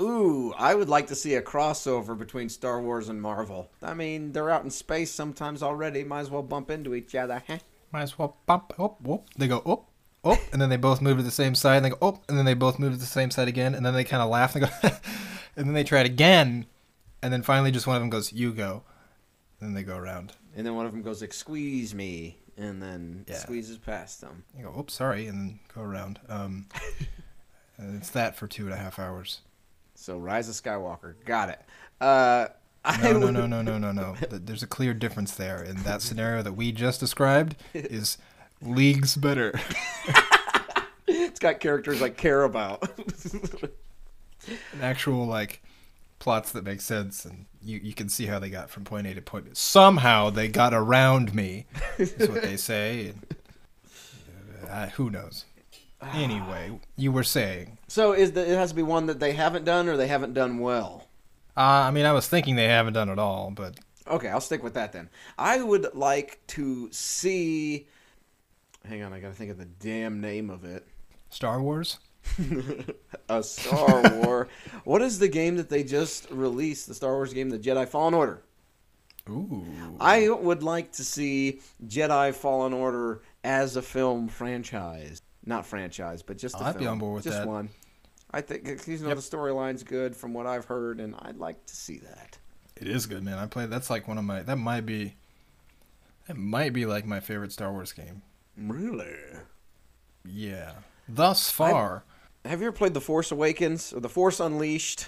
Ooh, I would like to see a crossover between Star Wars and Marvel. I mean, they're out in space sometimes already. Might as well bump into each other. Huh? Might as well bump. Oh, whoop. They go oh, oh, and then they both move to the same side. And they go oh, and then they both move to the same side again. And then they kind of laugh and they go, and then they try it again, and then finally just one of them goes you go, then they go around. And then one of them goes like, "Squeeze me," and then Yeah. squeezes past them. You go oops, sorry, and then go around. Um, and it's that for two and a half hours. So Rise of Skywalker, got it. Uh, I No, no, would- no, no, no, no, no. Th- There's a clear difference there. In that scenario that we just described, is leagues better. It's got characters I care about. An actual like plots that make sense, and you you can see how they got from point A to point. B. Somehow they got around me. Is what they say. And, uh, who knows? Anyway, you were saying. so is the, it has to be one that they haven't done or they haven't done well. Uh, I mean, I was thinking they haven't done it all, but Okay, I'll stick with that then. I would like to see. Hang on, I gotta think of the damn name of it. Star Wars. A Star War. what is the game that they just released? The Star Wars game, the Jedi Fallen Order. Ooh. I would like to see Jedi Fallen Order as a film franchise. Not franchise, but just a Oh, I'd film. be on board with just that. one. I think you know Yep. the storyline's good from what I've heard, and I'd like to see that. It is good, man. I played. That's like one of my. That might be. That might be like my favorite Star Wars game. Really? Yeah. Thus far. Have you ever played The Force Awakens or The Force Unleashed?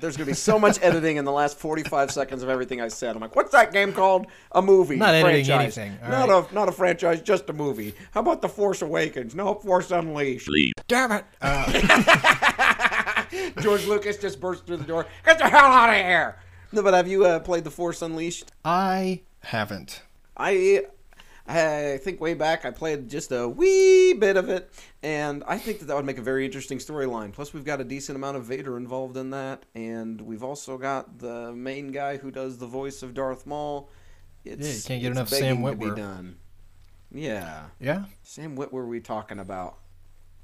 There's gonna be so much editing in the last 45 seconds of everything I said. I'm like, what's that game called? A movie. Not editing franchise. anything, all Not right. a not a franchise, just a movie. How about The Force Awakens? No, Force Unleashed. Damn it! Uh, George Lucas just burst through the door. Get the hell out of here! No, but have you uh, played The Force Unleashed? I haven't. I I think way back I played just a wee bit of it, and I think that that would make a very interesting storyline. Plus, we've got a decent amount of Vader involved in that, and we've also got the main guy who does the voice of Darth Maul. It's, Yeah, you can't get enough Sam Witwer. Done. Yeah, Yeah. Sam Witwer. Were we talking about?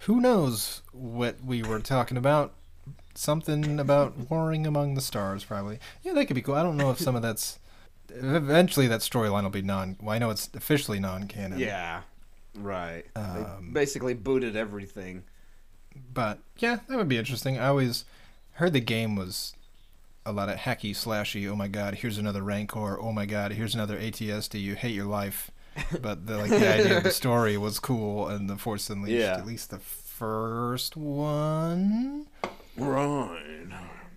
Who knows what we were talking about? Something about warring among the stars, probably. Yeah, that could be cool. I don't know if some of that's. Eventually, that storyline will be non. Well, I know it's officially non-canon. Yeah, right. Um, they basically booted everything. But yeah, that would be interesting. I always heard the game was a lot of hacky slashy. Oh my god, here's another Rancor. Oh my god, here's another AT-ST. You hate your life. But the like the idea of the story was cool, and the Force Unleashed, Yeah. at least the first one. Right.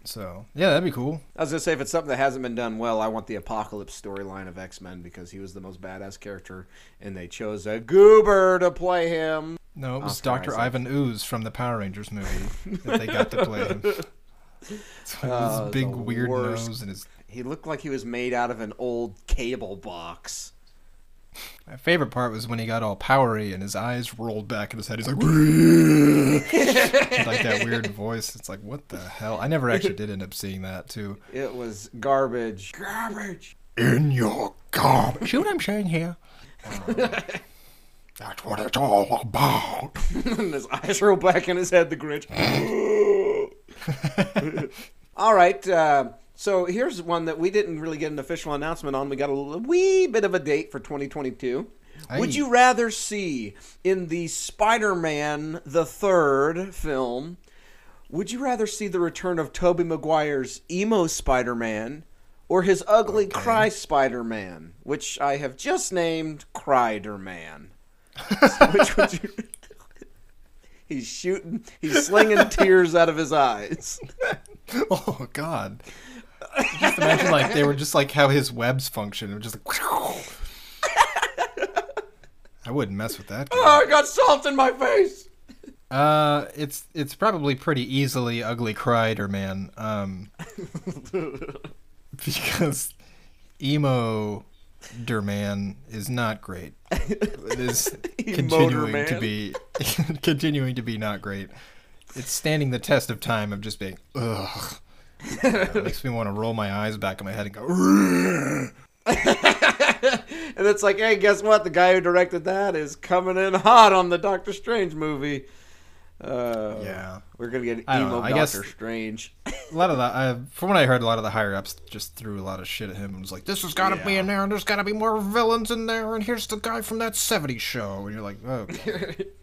So yeah, that'd be cool. I was gonna say if it's something that hasn't been done well, I want the Apocalypse storyline of X Men because he was the most badass character, and they chose a goober to play him. No, it was Oscar Doctor Isaac. Ivan Ooze from the Power Rangers movie that they got to play him. Oh, his uh, big weird worst. nose and his. He looked like he was made out of an old cable box. My favorite part was when he got all powery and his eyes rolled back in his head. He's like, like that weird voice. It's like, what the hell? I never actually did end up seeing that too. It was garbage. Garbage. In your garbage. See what I'm saying here? That's what it's all about. and his eyes roll back in his head. The Grinch. All right. Uh, so here's one that we didn't really get an official announcement on. We got a wee bit of a date for 2022. Would you rather see in the Spider-Man the third film? Would you rather see the return of Tobey Maguire's emo Spider-Man or his ugly Cry Spider-Man, which I have just named Crider-Man? So which would you? He's shooting. He's slinging tears out of his eyes. Oh God! Just imagine like they were just like how his webs function. It was just like. I wouldn't mess with that. Guy. Oh, I got salt in my face. Uh, it's it's probably pretty easily ugly cried or man. Um, because emo derman is not great. It is continuing to be continuing to be not great. It's standing the test of time of just being ugh. It makes me want to roll my eyes back in my head and go. And it's like, hey, guess what? The guy who directed that is coming in hot on the Doctor Strange movie. Uh, Yeah. we're gonna get emo I Doctor Strange. A lot of the, I, from what I heard, a lot of the higher ups just threw a lot of shit at him and was like, "This has got to be in there, and there's got to be more villains in there, and here's the guy from that '70s show," and you're like, "Oh,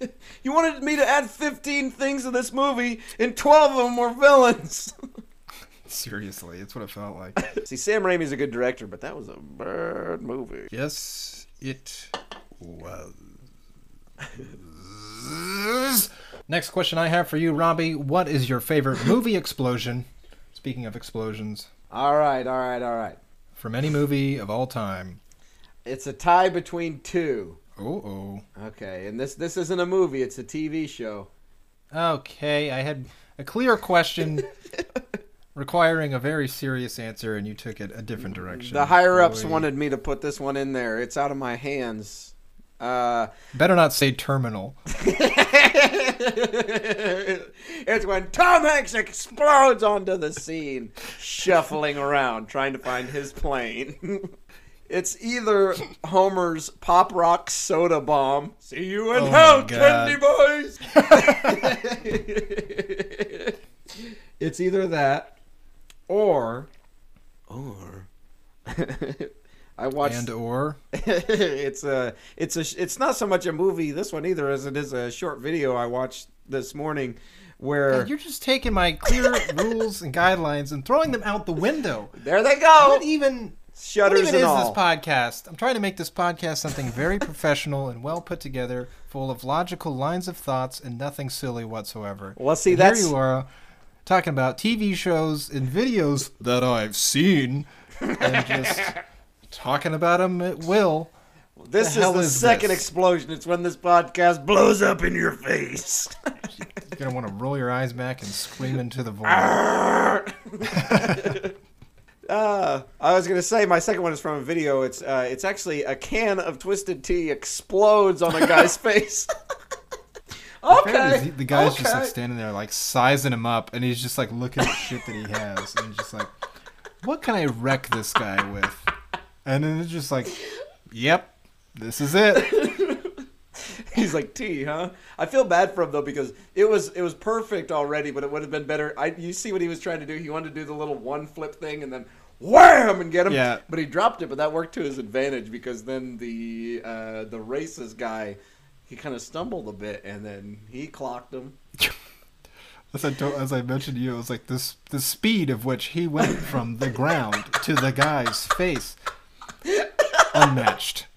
You wanted me to add 15 things to this movie, and 12 of them were villains. seriously, it's what it felt like." See, Sam Raimi's a good director, but that was a bad movie. yes, it was. Next question I have for you, Robbie. What is your favorite movie explosion? Speaking of explosions, All right, all right, all right. from any movie of all time. It's a tie between two. Oh, oh. Okay, and this this isn't a movie; it's a TV show. Okay, I had a clear question requiring a very serious answer, and you took it a different direction. The higher ups Boy. wanted me to put this one in there. It's out of my hands. Uh, Better not say terminal. it's when Tom Hanks explodes onto the scene, shuffling around trying to find his plane. it's either Homer's pop rock soda bomb. See you in Oh hell, candy boys. it's either that or or I watched And or it's a it's a it's not so much a movie this one either as it is a short video I watched this morning where God, you're just taking my clear rules and guidelines and throwing them out the window. there they go What even what shutters even and is all this podcast? I'm trying to make this podcast something very professional and well put together, full of logical lines of thoughts and nothing silly whatsoever. Well, see, And that's- here you are talking about TV shows and videos that I've seen, and just talking about them at will. this the is the is second this? explosion it's when this podcast blows up in your face You're gonna want to roll your eyes back and scream into the void. Uh, I was gonna say my second one is from a video it's uh, it's actually a can of twisted tea explodes on a guy's face okay The guy's just like standing there, like sizing him up, and he's just like looking at shit that he has, and he's just like, "What can I wreck this guy with?" And then it's just like, "Yep, this is it." He's like tea, huh? I feel bad for him though because it was it was perfect already, but it would have been better. I you see what he was trying to do? He wanted to do the little one flip thing and then wham and get him. Yeah. But he dropped it, but that worked to his advantage because then the uh, the races guy he kind of stumbled a bit and then he clocked him. As I, told, as I mentioned to you, it was like this the speed of which he went from the ground to the guy's face, unmatched.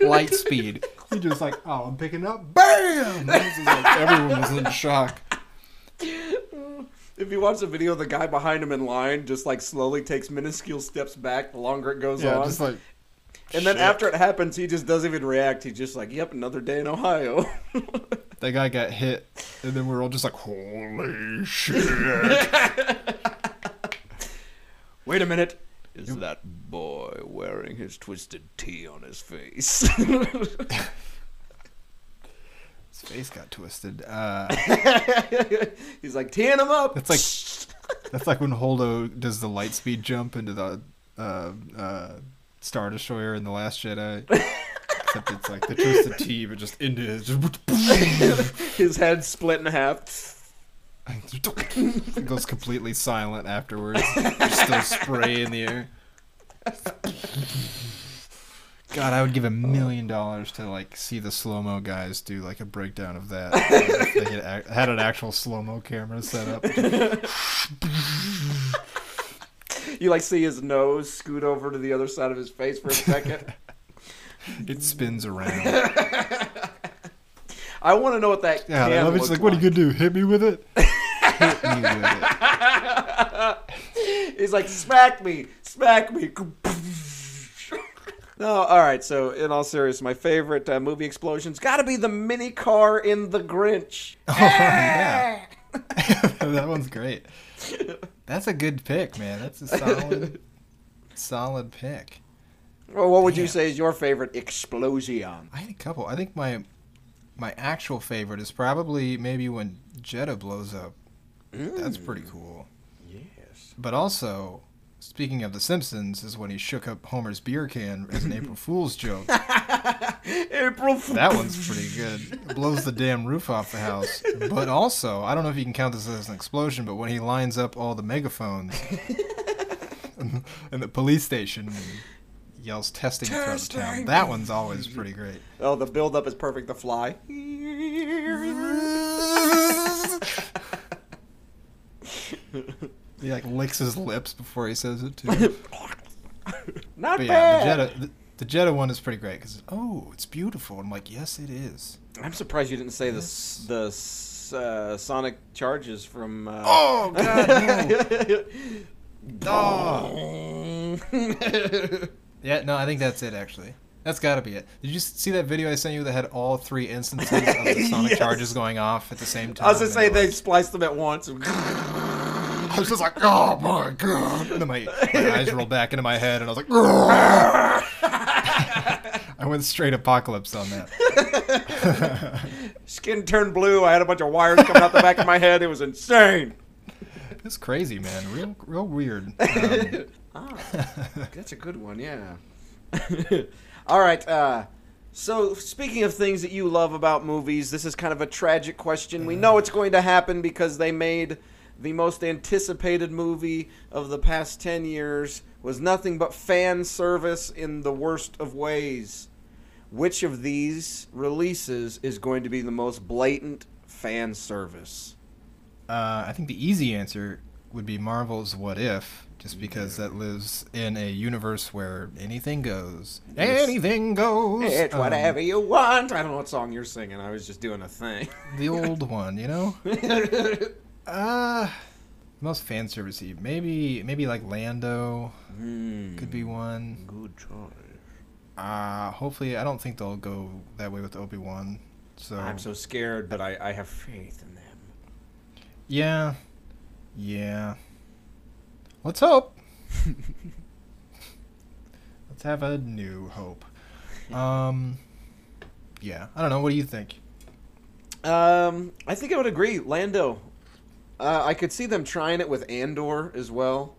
Light speed. He just like, oh, I'm picking up, bam! Was like everyone was in shock. If you watch the video, the guy behind him in line just like slowly takes minuscule steps back the longer it goes Yeah, on. just like and then after it happens, he just doesn't even react. He's just like, "Yep, another day in Ohio." that guy got hit, and then we're all just like, holy shit! Wait a minute. Is that boy wearing his twisted tea on his face? His face got twisted. Uh, He's like teeing him up. it's like that's like when Holdo does the light speed jump into the uh, uh, Star Destroyer in the Last Jedi. Except it's like the twisted T, but just into his. his head split in half. it goes completely silent afterwards. There's still spray in the air. God, I would give a million dollars to like see the slow mo guys do like a breakdown of that. if they had, had an actual slow mo camera set up. You like see his nose scoot over to the other side of his face for a second. It spins around. I want to know what that Yeah, can I'm look just like, what are you gonna do? Hit me with it? Hit me with it. He's like, smack me, smack me. No, all right. So, in all seriousness, my favorite uh, movie explosion's got to be the mini car in The Grinch. Oh yeah, that one's great. That's a good pick, man. That's a solid, solid pick. Well, what would you say is your favorite explosion? I had a couple. I think my my actual favorite is probably maybe when Jedha blows up. That's pretty mm. cool. Yes. But also, speaking of The Simpsons, is when he shook up Homer's beer can as an April Fool's joke. April Fool. That one's pretty good. Blows the damn roof off the house. But also, I don't know if you can count this as an explosion, but when he lines up all the megaphones in, the police station and yells testing throughout the town, that one's always pretty great. Oh, the build up is perfect. The fly. He like licks his lips before he says it too. Not But yeah, bad. the Jedha, the, the Jedha one is pretty great because oh, it's beautiful. I'm like, yes, it is. I'm surprised you didn't say the the uh, Sonic charges from. Uh, Oh god, no. Oh. Yeah, no, I think that's it actually. That's got to be it. Did you see that video I sent you that had all three instances of the sonic Yes. charges going off at the same time? I was gonna say they like- spliced them at once. I was just like, oh my god! And then my, my eyes rolled back into my head, and I was like, I went straight apocalypse on that. Skin turned blue. I had a bunch of wires coming out the back of my head. It was insane. It's crazy, man. Real, real weird. Um, That's a good one, yeah. All right. Uh, so, speaking of things that you love about movies, this is kind of a tragic question. We know it's going to happen because they made the most anticipated movie of the past 10 years was nothing but fan service in the worst of ways. Which of these releases is going to be the most blatant fan service? uh, I think the easy answer would be Marvel's What If, just because that lives in a universe where anything goes. Anything goes. It's Um, whatever you want. I don't know what song you're singing. I was just doing a thing. the old one, you know. Uh most fan servicey. Maybe maybe like Lando could be one. Good choice. Uh hopefully I don't think they'll go that way with Obi Wan. So I'm so scared, but I, I have faith in them. yeah, yeah. Let's hope. Let's have a new hope. Um, yeah. I don't know. What do you think? Um, I think I would agree. Lando. Uh, I could see them trying it with Andor as well.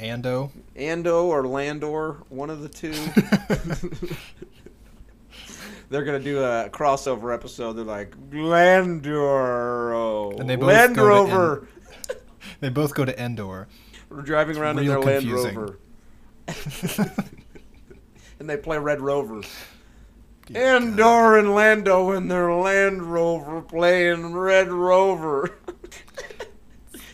Ando. Ando or Landor, one of the two. They're gonna do a crossover episode. They're like Landor, And they both Land go to Rover. They both go to Endor. We're driving around in their confusing. Land Rover, and they play Red Rover. Andor and Lando in their Land Rover playing Red Rover.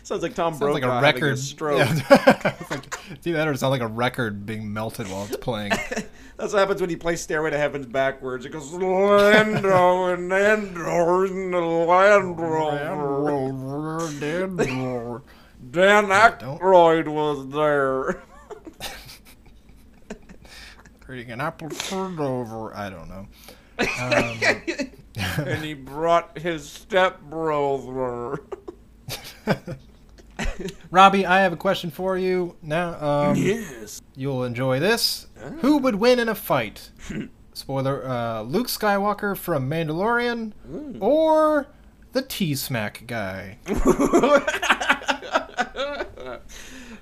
Sounds like Tom Brokaw like a record. stroke. Yeah. It's either that or it sounds like a record being melted while it's playing. That's what happens when you play Stairway to Heaven's backwards. It goes Lando and Andor in the Land Rover. Dan Aykroyd was there. Creating an apple turned over. I don't know. Um, and he brought his stepbrother. Robbie, I have a question for you. Now, um, Yes. you'll enjoy this. Who would win in a fight? Spoiler: uh, Luke Skywalker from Mandalorian, or the T Smack guy?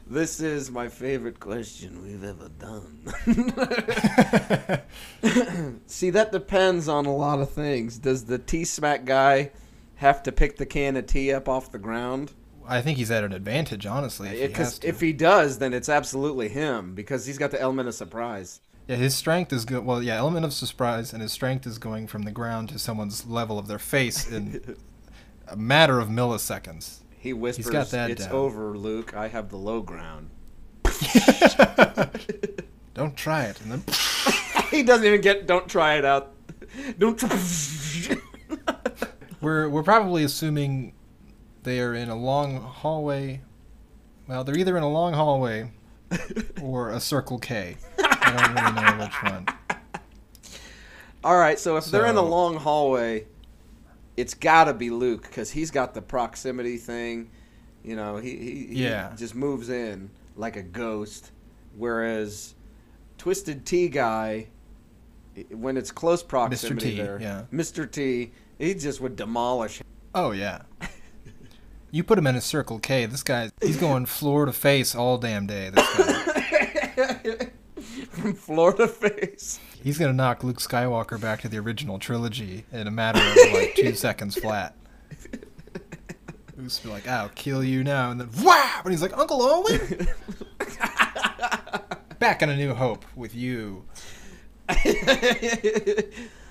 This is my favorite question we've ever done. See, that depends on a lot of things. Does the T Smack guy have to pick the can of tea up off the ground? I think he's at an advantage, honestly. If Because to. if he does, then it's absolutely him because he's got the element of surprise. yeah, his strength is good. Well, yeah, element of surprise, and his strength is going from the ground to someone's level of their face in a matter of milliseconds. He whispers, got that "It's down." over, Luke. I have the low ground." Don't try it, and then he doesn't even get. Don't try it out. Don't. Try. We're we're probably assuming they are in a long hallway. Well, they're either in a long hallway or a Circle K. I don't really know which one. All right, so if they're in a long hallway, it's got to be Luke because he's got the proximity thing. You know, he, he, he Yeah. just moves in like a ghost, whereas Twisted T guy, when it's close proximity T, there, yeah. Mr. T, he just would demolish Him. Oh yeah. You put him in a Circle K. This guy, he's going floor to face all damn day. This guy. from floor to face. He's gonna knock Luke Skywalker back to the original trilogy in a matter of like two seconds flat. Luke's be like, "I'll kill you now," and then wow, and he's like, "Uncle Owen." Back in A New Hope with you.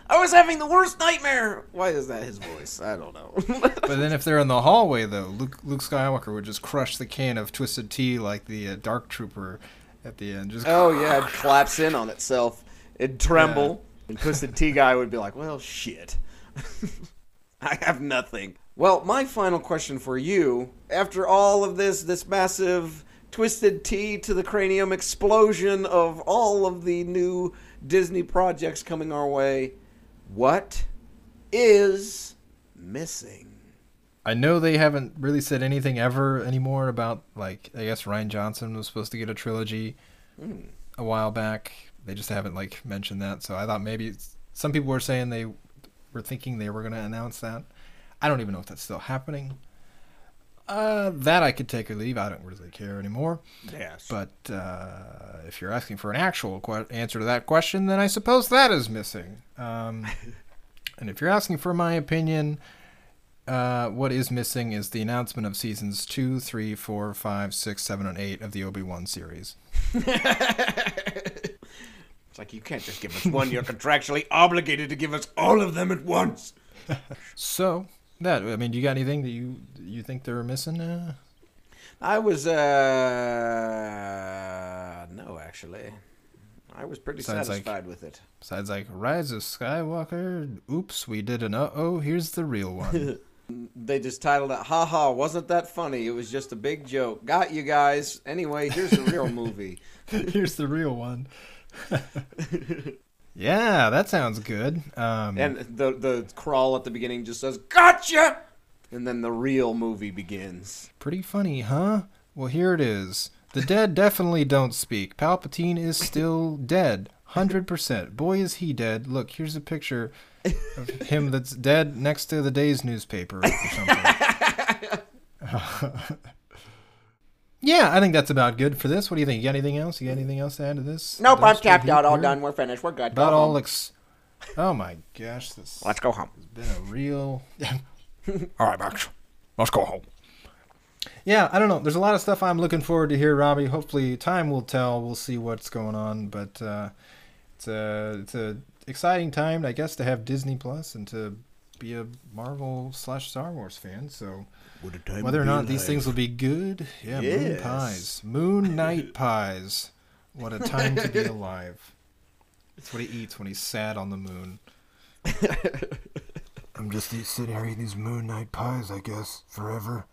I was having the worst nightmare. Why is that his voice? I don't know. But then if they're in the hallway, though, Luke, Luke Skywalker would just crush the can of Twisted Tea like the uh, Dark Trooper at the end. Just oh yeah, it collapse in on itself. It'd tremble. And Twisted tea guy would be like, "Well, shit, I have nothing." Well, my final question for you, after all of this, this massive twisted tea to the cranium explosion of all of the new Disney projects coming our way. What is missing? I know they haven't really said anything ever anymore about like I guess Rian Johnson was supposed to get a trilogy hmm. a while back. They just haven't like mentioned that. So I thought maybe some people were saying they were thinking they were going to announce that. I don't even know if that's still happening. Uh, that I could take or leave. I don't really care anymore. Yes. But uh, if you're asking for an actual que- answer to that question, then I suppose that is missing. Um, and if you're asking for my opinion, uh, what is missing is the announcement of seasons 2, 3, 4, 5, 6, 7, and 8 of the Obi Wan series. It's like you can't just give us one. You're contractually obligated to give us all of them at once. So, that, I mean, do you got anything that you you think they're missing? Uh, I was uh no actually. I was pretty Sounds like- satisfied with it. besides, like, Rise of Skywalker, oops, we did an uh oh, here's the real one. They just titled it "Ha ha, wasn't that funny? It was just a big joke." Got you guys. Anyway, here's the real movie. here's the real one. yeah, that sounds good. Um, And the the crawl at the beginning just says "Gotcha," and then the real movie begins. Pretty funny, huh? Well, here it is. The dead definitely don't speak. Palpatine is still dead. 100%. Boy, is he dead. Look, here's a picture of him that's dead next to the day's newspaper or something. yeah, I think that's about good for this. What do you think? You got anything else? You got anything else to add to this? Nope, I'm tapped out. All here? done. We're finished. We're good. Go About all ex- Oh my gosh, this Let's go home. It's been a real. All right, Max, let's go home. Yeah, I don't know. There's a lot of stuff I'm looking forward to here, Robbie. Hopefully, time will tell. We'll see what's going on, but uh, it's a it's a exciting time, I guess, to have Disney Plus and to be a Marvel slash Star Wars fan. So whether or not these things will be good, yeah, moon pies, moon night pies. What a time to be alive. That's what he eats when he's sad on the moon. I'm just sitting here eating these moon night pies, I guess, forever.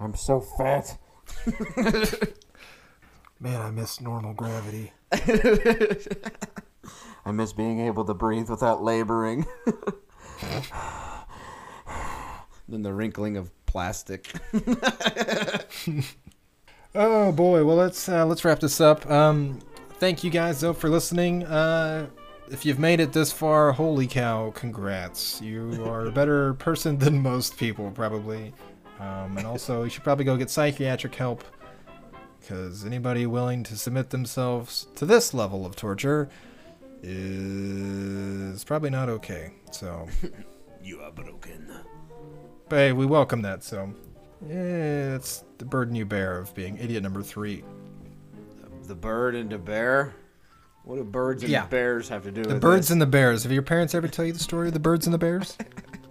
I'm so fat. Man, I miss normal gravity. I miss being able to breathe without laboring. Then the wrinkling of plastic. Oh boy, well let's uh, let's wrap this up. Um, thank you guys though for listening. Uh, if you've made it this far, holy cow, congrats! You are a better person than most people probably. Um, and also, you should probably go get psychiatric help because anybody willing to submit themselves to this level of torture is probably not okay. So. You are broken. But hey, we welcome that, so yeah, it's the burden you bear of being idiot number three. the bird and the bear. What do birds and Yeah. bears have to do The with birds this? and the bears. Have your parents ever tell you the story of the birds and the bears?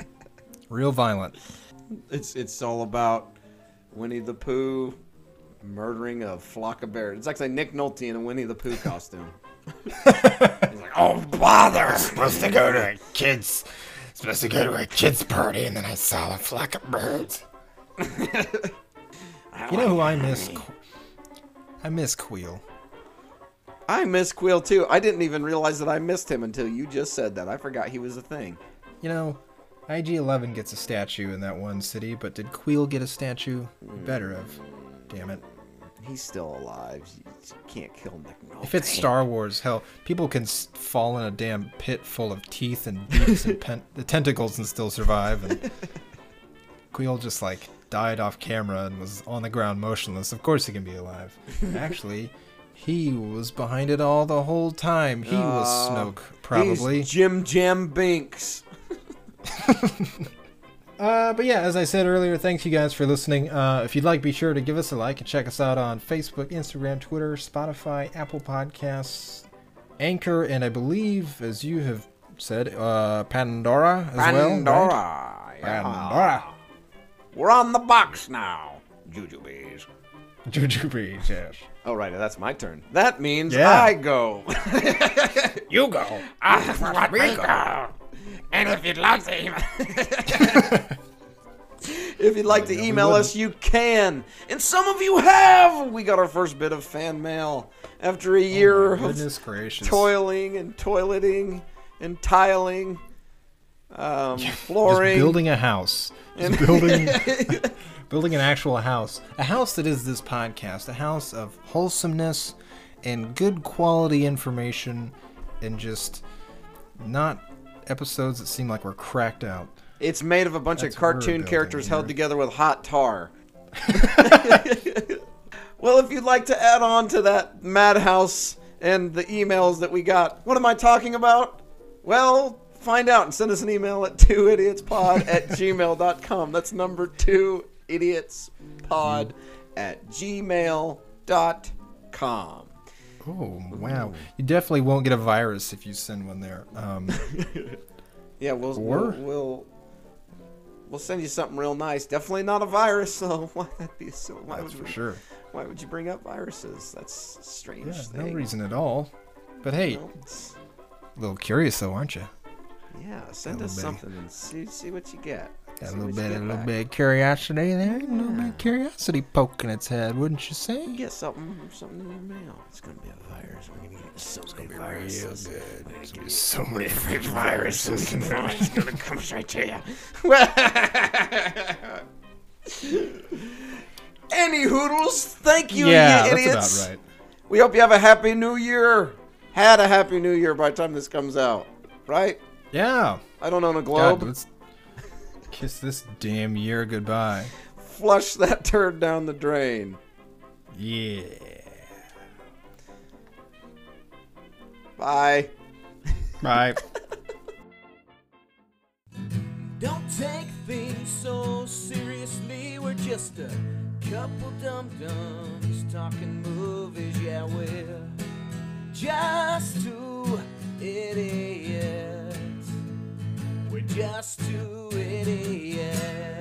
Real violent. It's it's all about Winnie the Pooh murdering a flock of bears. It's actually Nick Nolte in a Winnie the Pooh costume. Oh, bother! Supposed to go to a kids. Supposed to go to a kids' party, and then I saw a flock of birds. You know who I miss? Qu- I miss Kuiil. I miss Kuiil too. I didn't even realize that I missed him until you just said that. I forgot he was a thing. You know, IG-11 gets a statue in that one city, but did Kuiil get a statue? Hmm. Better of. Damn it. He's still alive. You can't kill Nick. If it's Star Wars, hell, people can fall in a damn pit full of teeth and beaks and pen- the tentacles and still survive. And Kuiil just like died off camera and was on the ground motionless. Of course he can be alive. Actually, he was behind it all the whole time. He was Oh, Snoke, probably. He's Jim Jam Binks. Uh, but yeah, as I said earlier, thanks you guys for listening. Uh, if you'd like, be sure to give us a like and check us out on Facebook, Instagram, Twitter, Spotify, Apple Podcasts, Anchor, and I believe, as you have said, uh, Pandora as well. right? Pandora. yeah. Pandora. We're on the box now. Jujubes. Jujubes, yes. Oh, right. That's my turn. That means Yeah. I go. You go. Ah, let me go. And if you'd like to even... if you'd like to email us, you can. And some of you have. We got our first bit of fan mail after a year of Goodness gracious. toiling and toileting and tiling, um, Just flooring. building a house. Just building building an actual house. A house that is this podcast. A house of wholesomeness and good quality information and just not episodes that seem like we're cracked out. It's made of a bunch That's of cartoon characters held together with hot tar. well, if you'd like to add on to that madhouse and the emails that we got, what am I talking about? Well, find out and send us an email at twoidiotspod at gmail.com. That's number two idiotspod mm. at gmail.com. Oh wow! You definitely won't get a virus if you send one there. Um, Yeah, we'll, Or- we'll we'll we'll send you something real nice. Definitely not a virus, so why that be so? Why that's would for we- sure. Why would you bring up viruses? That's strange Yeah, thing. no reason at all. But hey, No, it's- a little curious though, aren't you? yeah, send us something and see see what you get. Got a little bit, a little back. bit of curiosity there, a little bit of curiosity poking its head, wouldn't you say? Get something something in your mail. It's gonna be a virus. We're gonna get so many viruses. We're gonna give you So many fake viruses. it's gonna come straight to you. Any hoodles, thank you, yeah, you that's idiots. about right. We hope you have a happy new year. Had a happy new year by the time this comes out, right? Yeah. I don't own a globe. let's Kiss this damn year goodbye. Flush that turd down the drain. Yeah. Bye. Bye. Don't take things so seriously. We're just a couple dum dums talking movies. Yeah, we're just two idiots. We're just two idiots.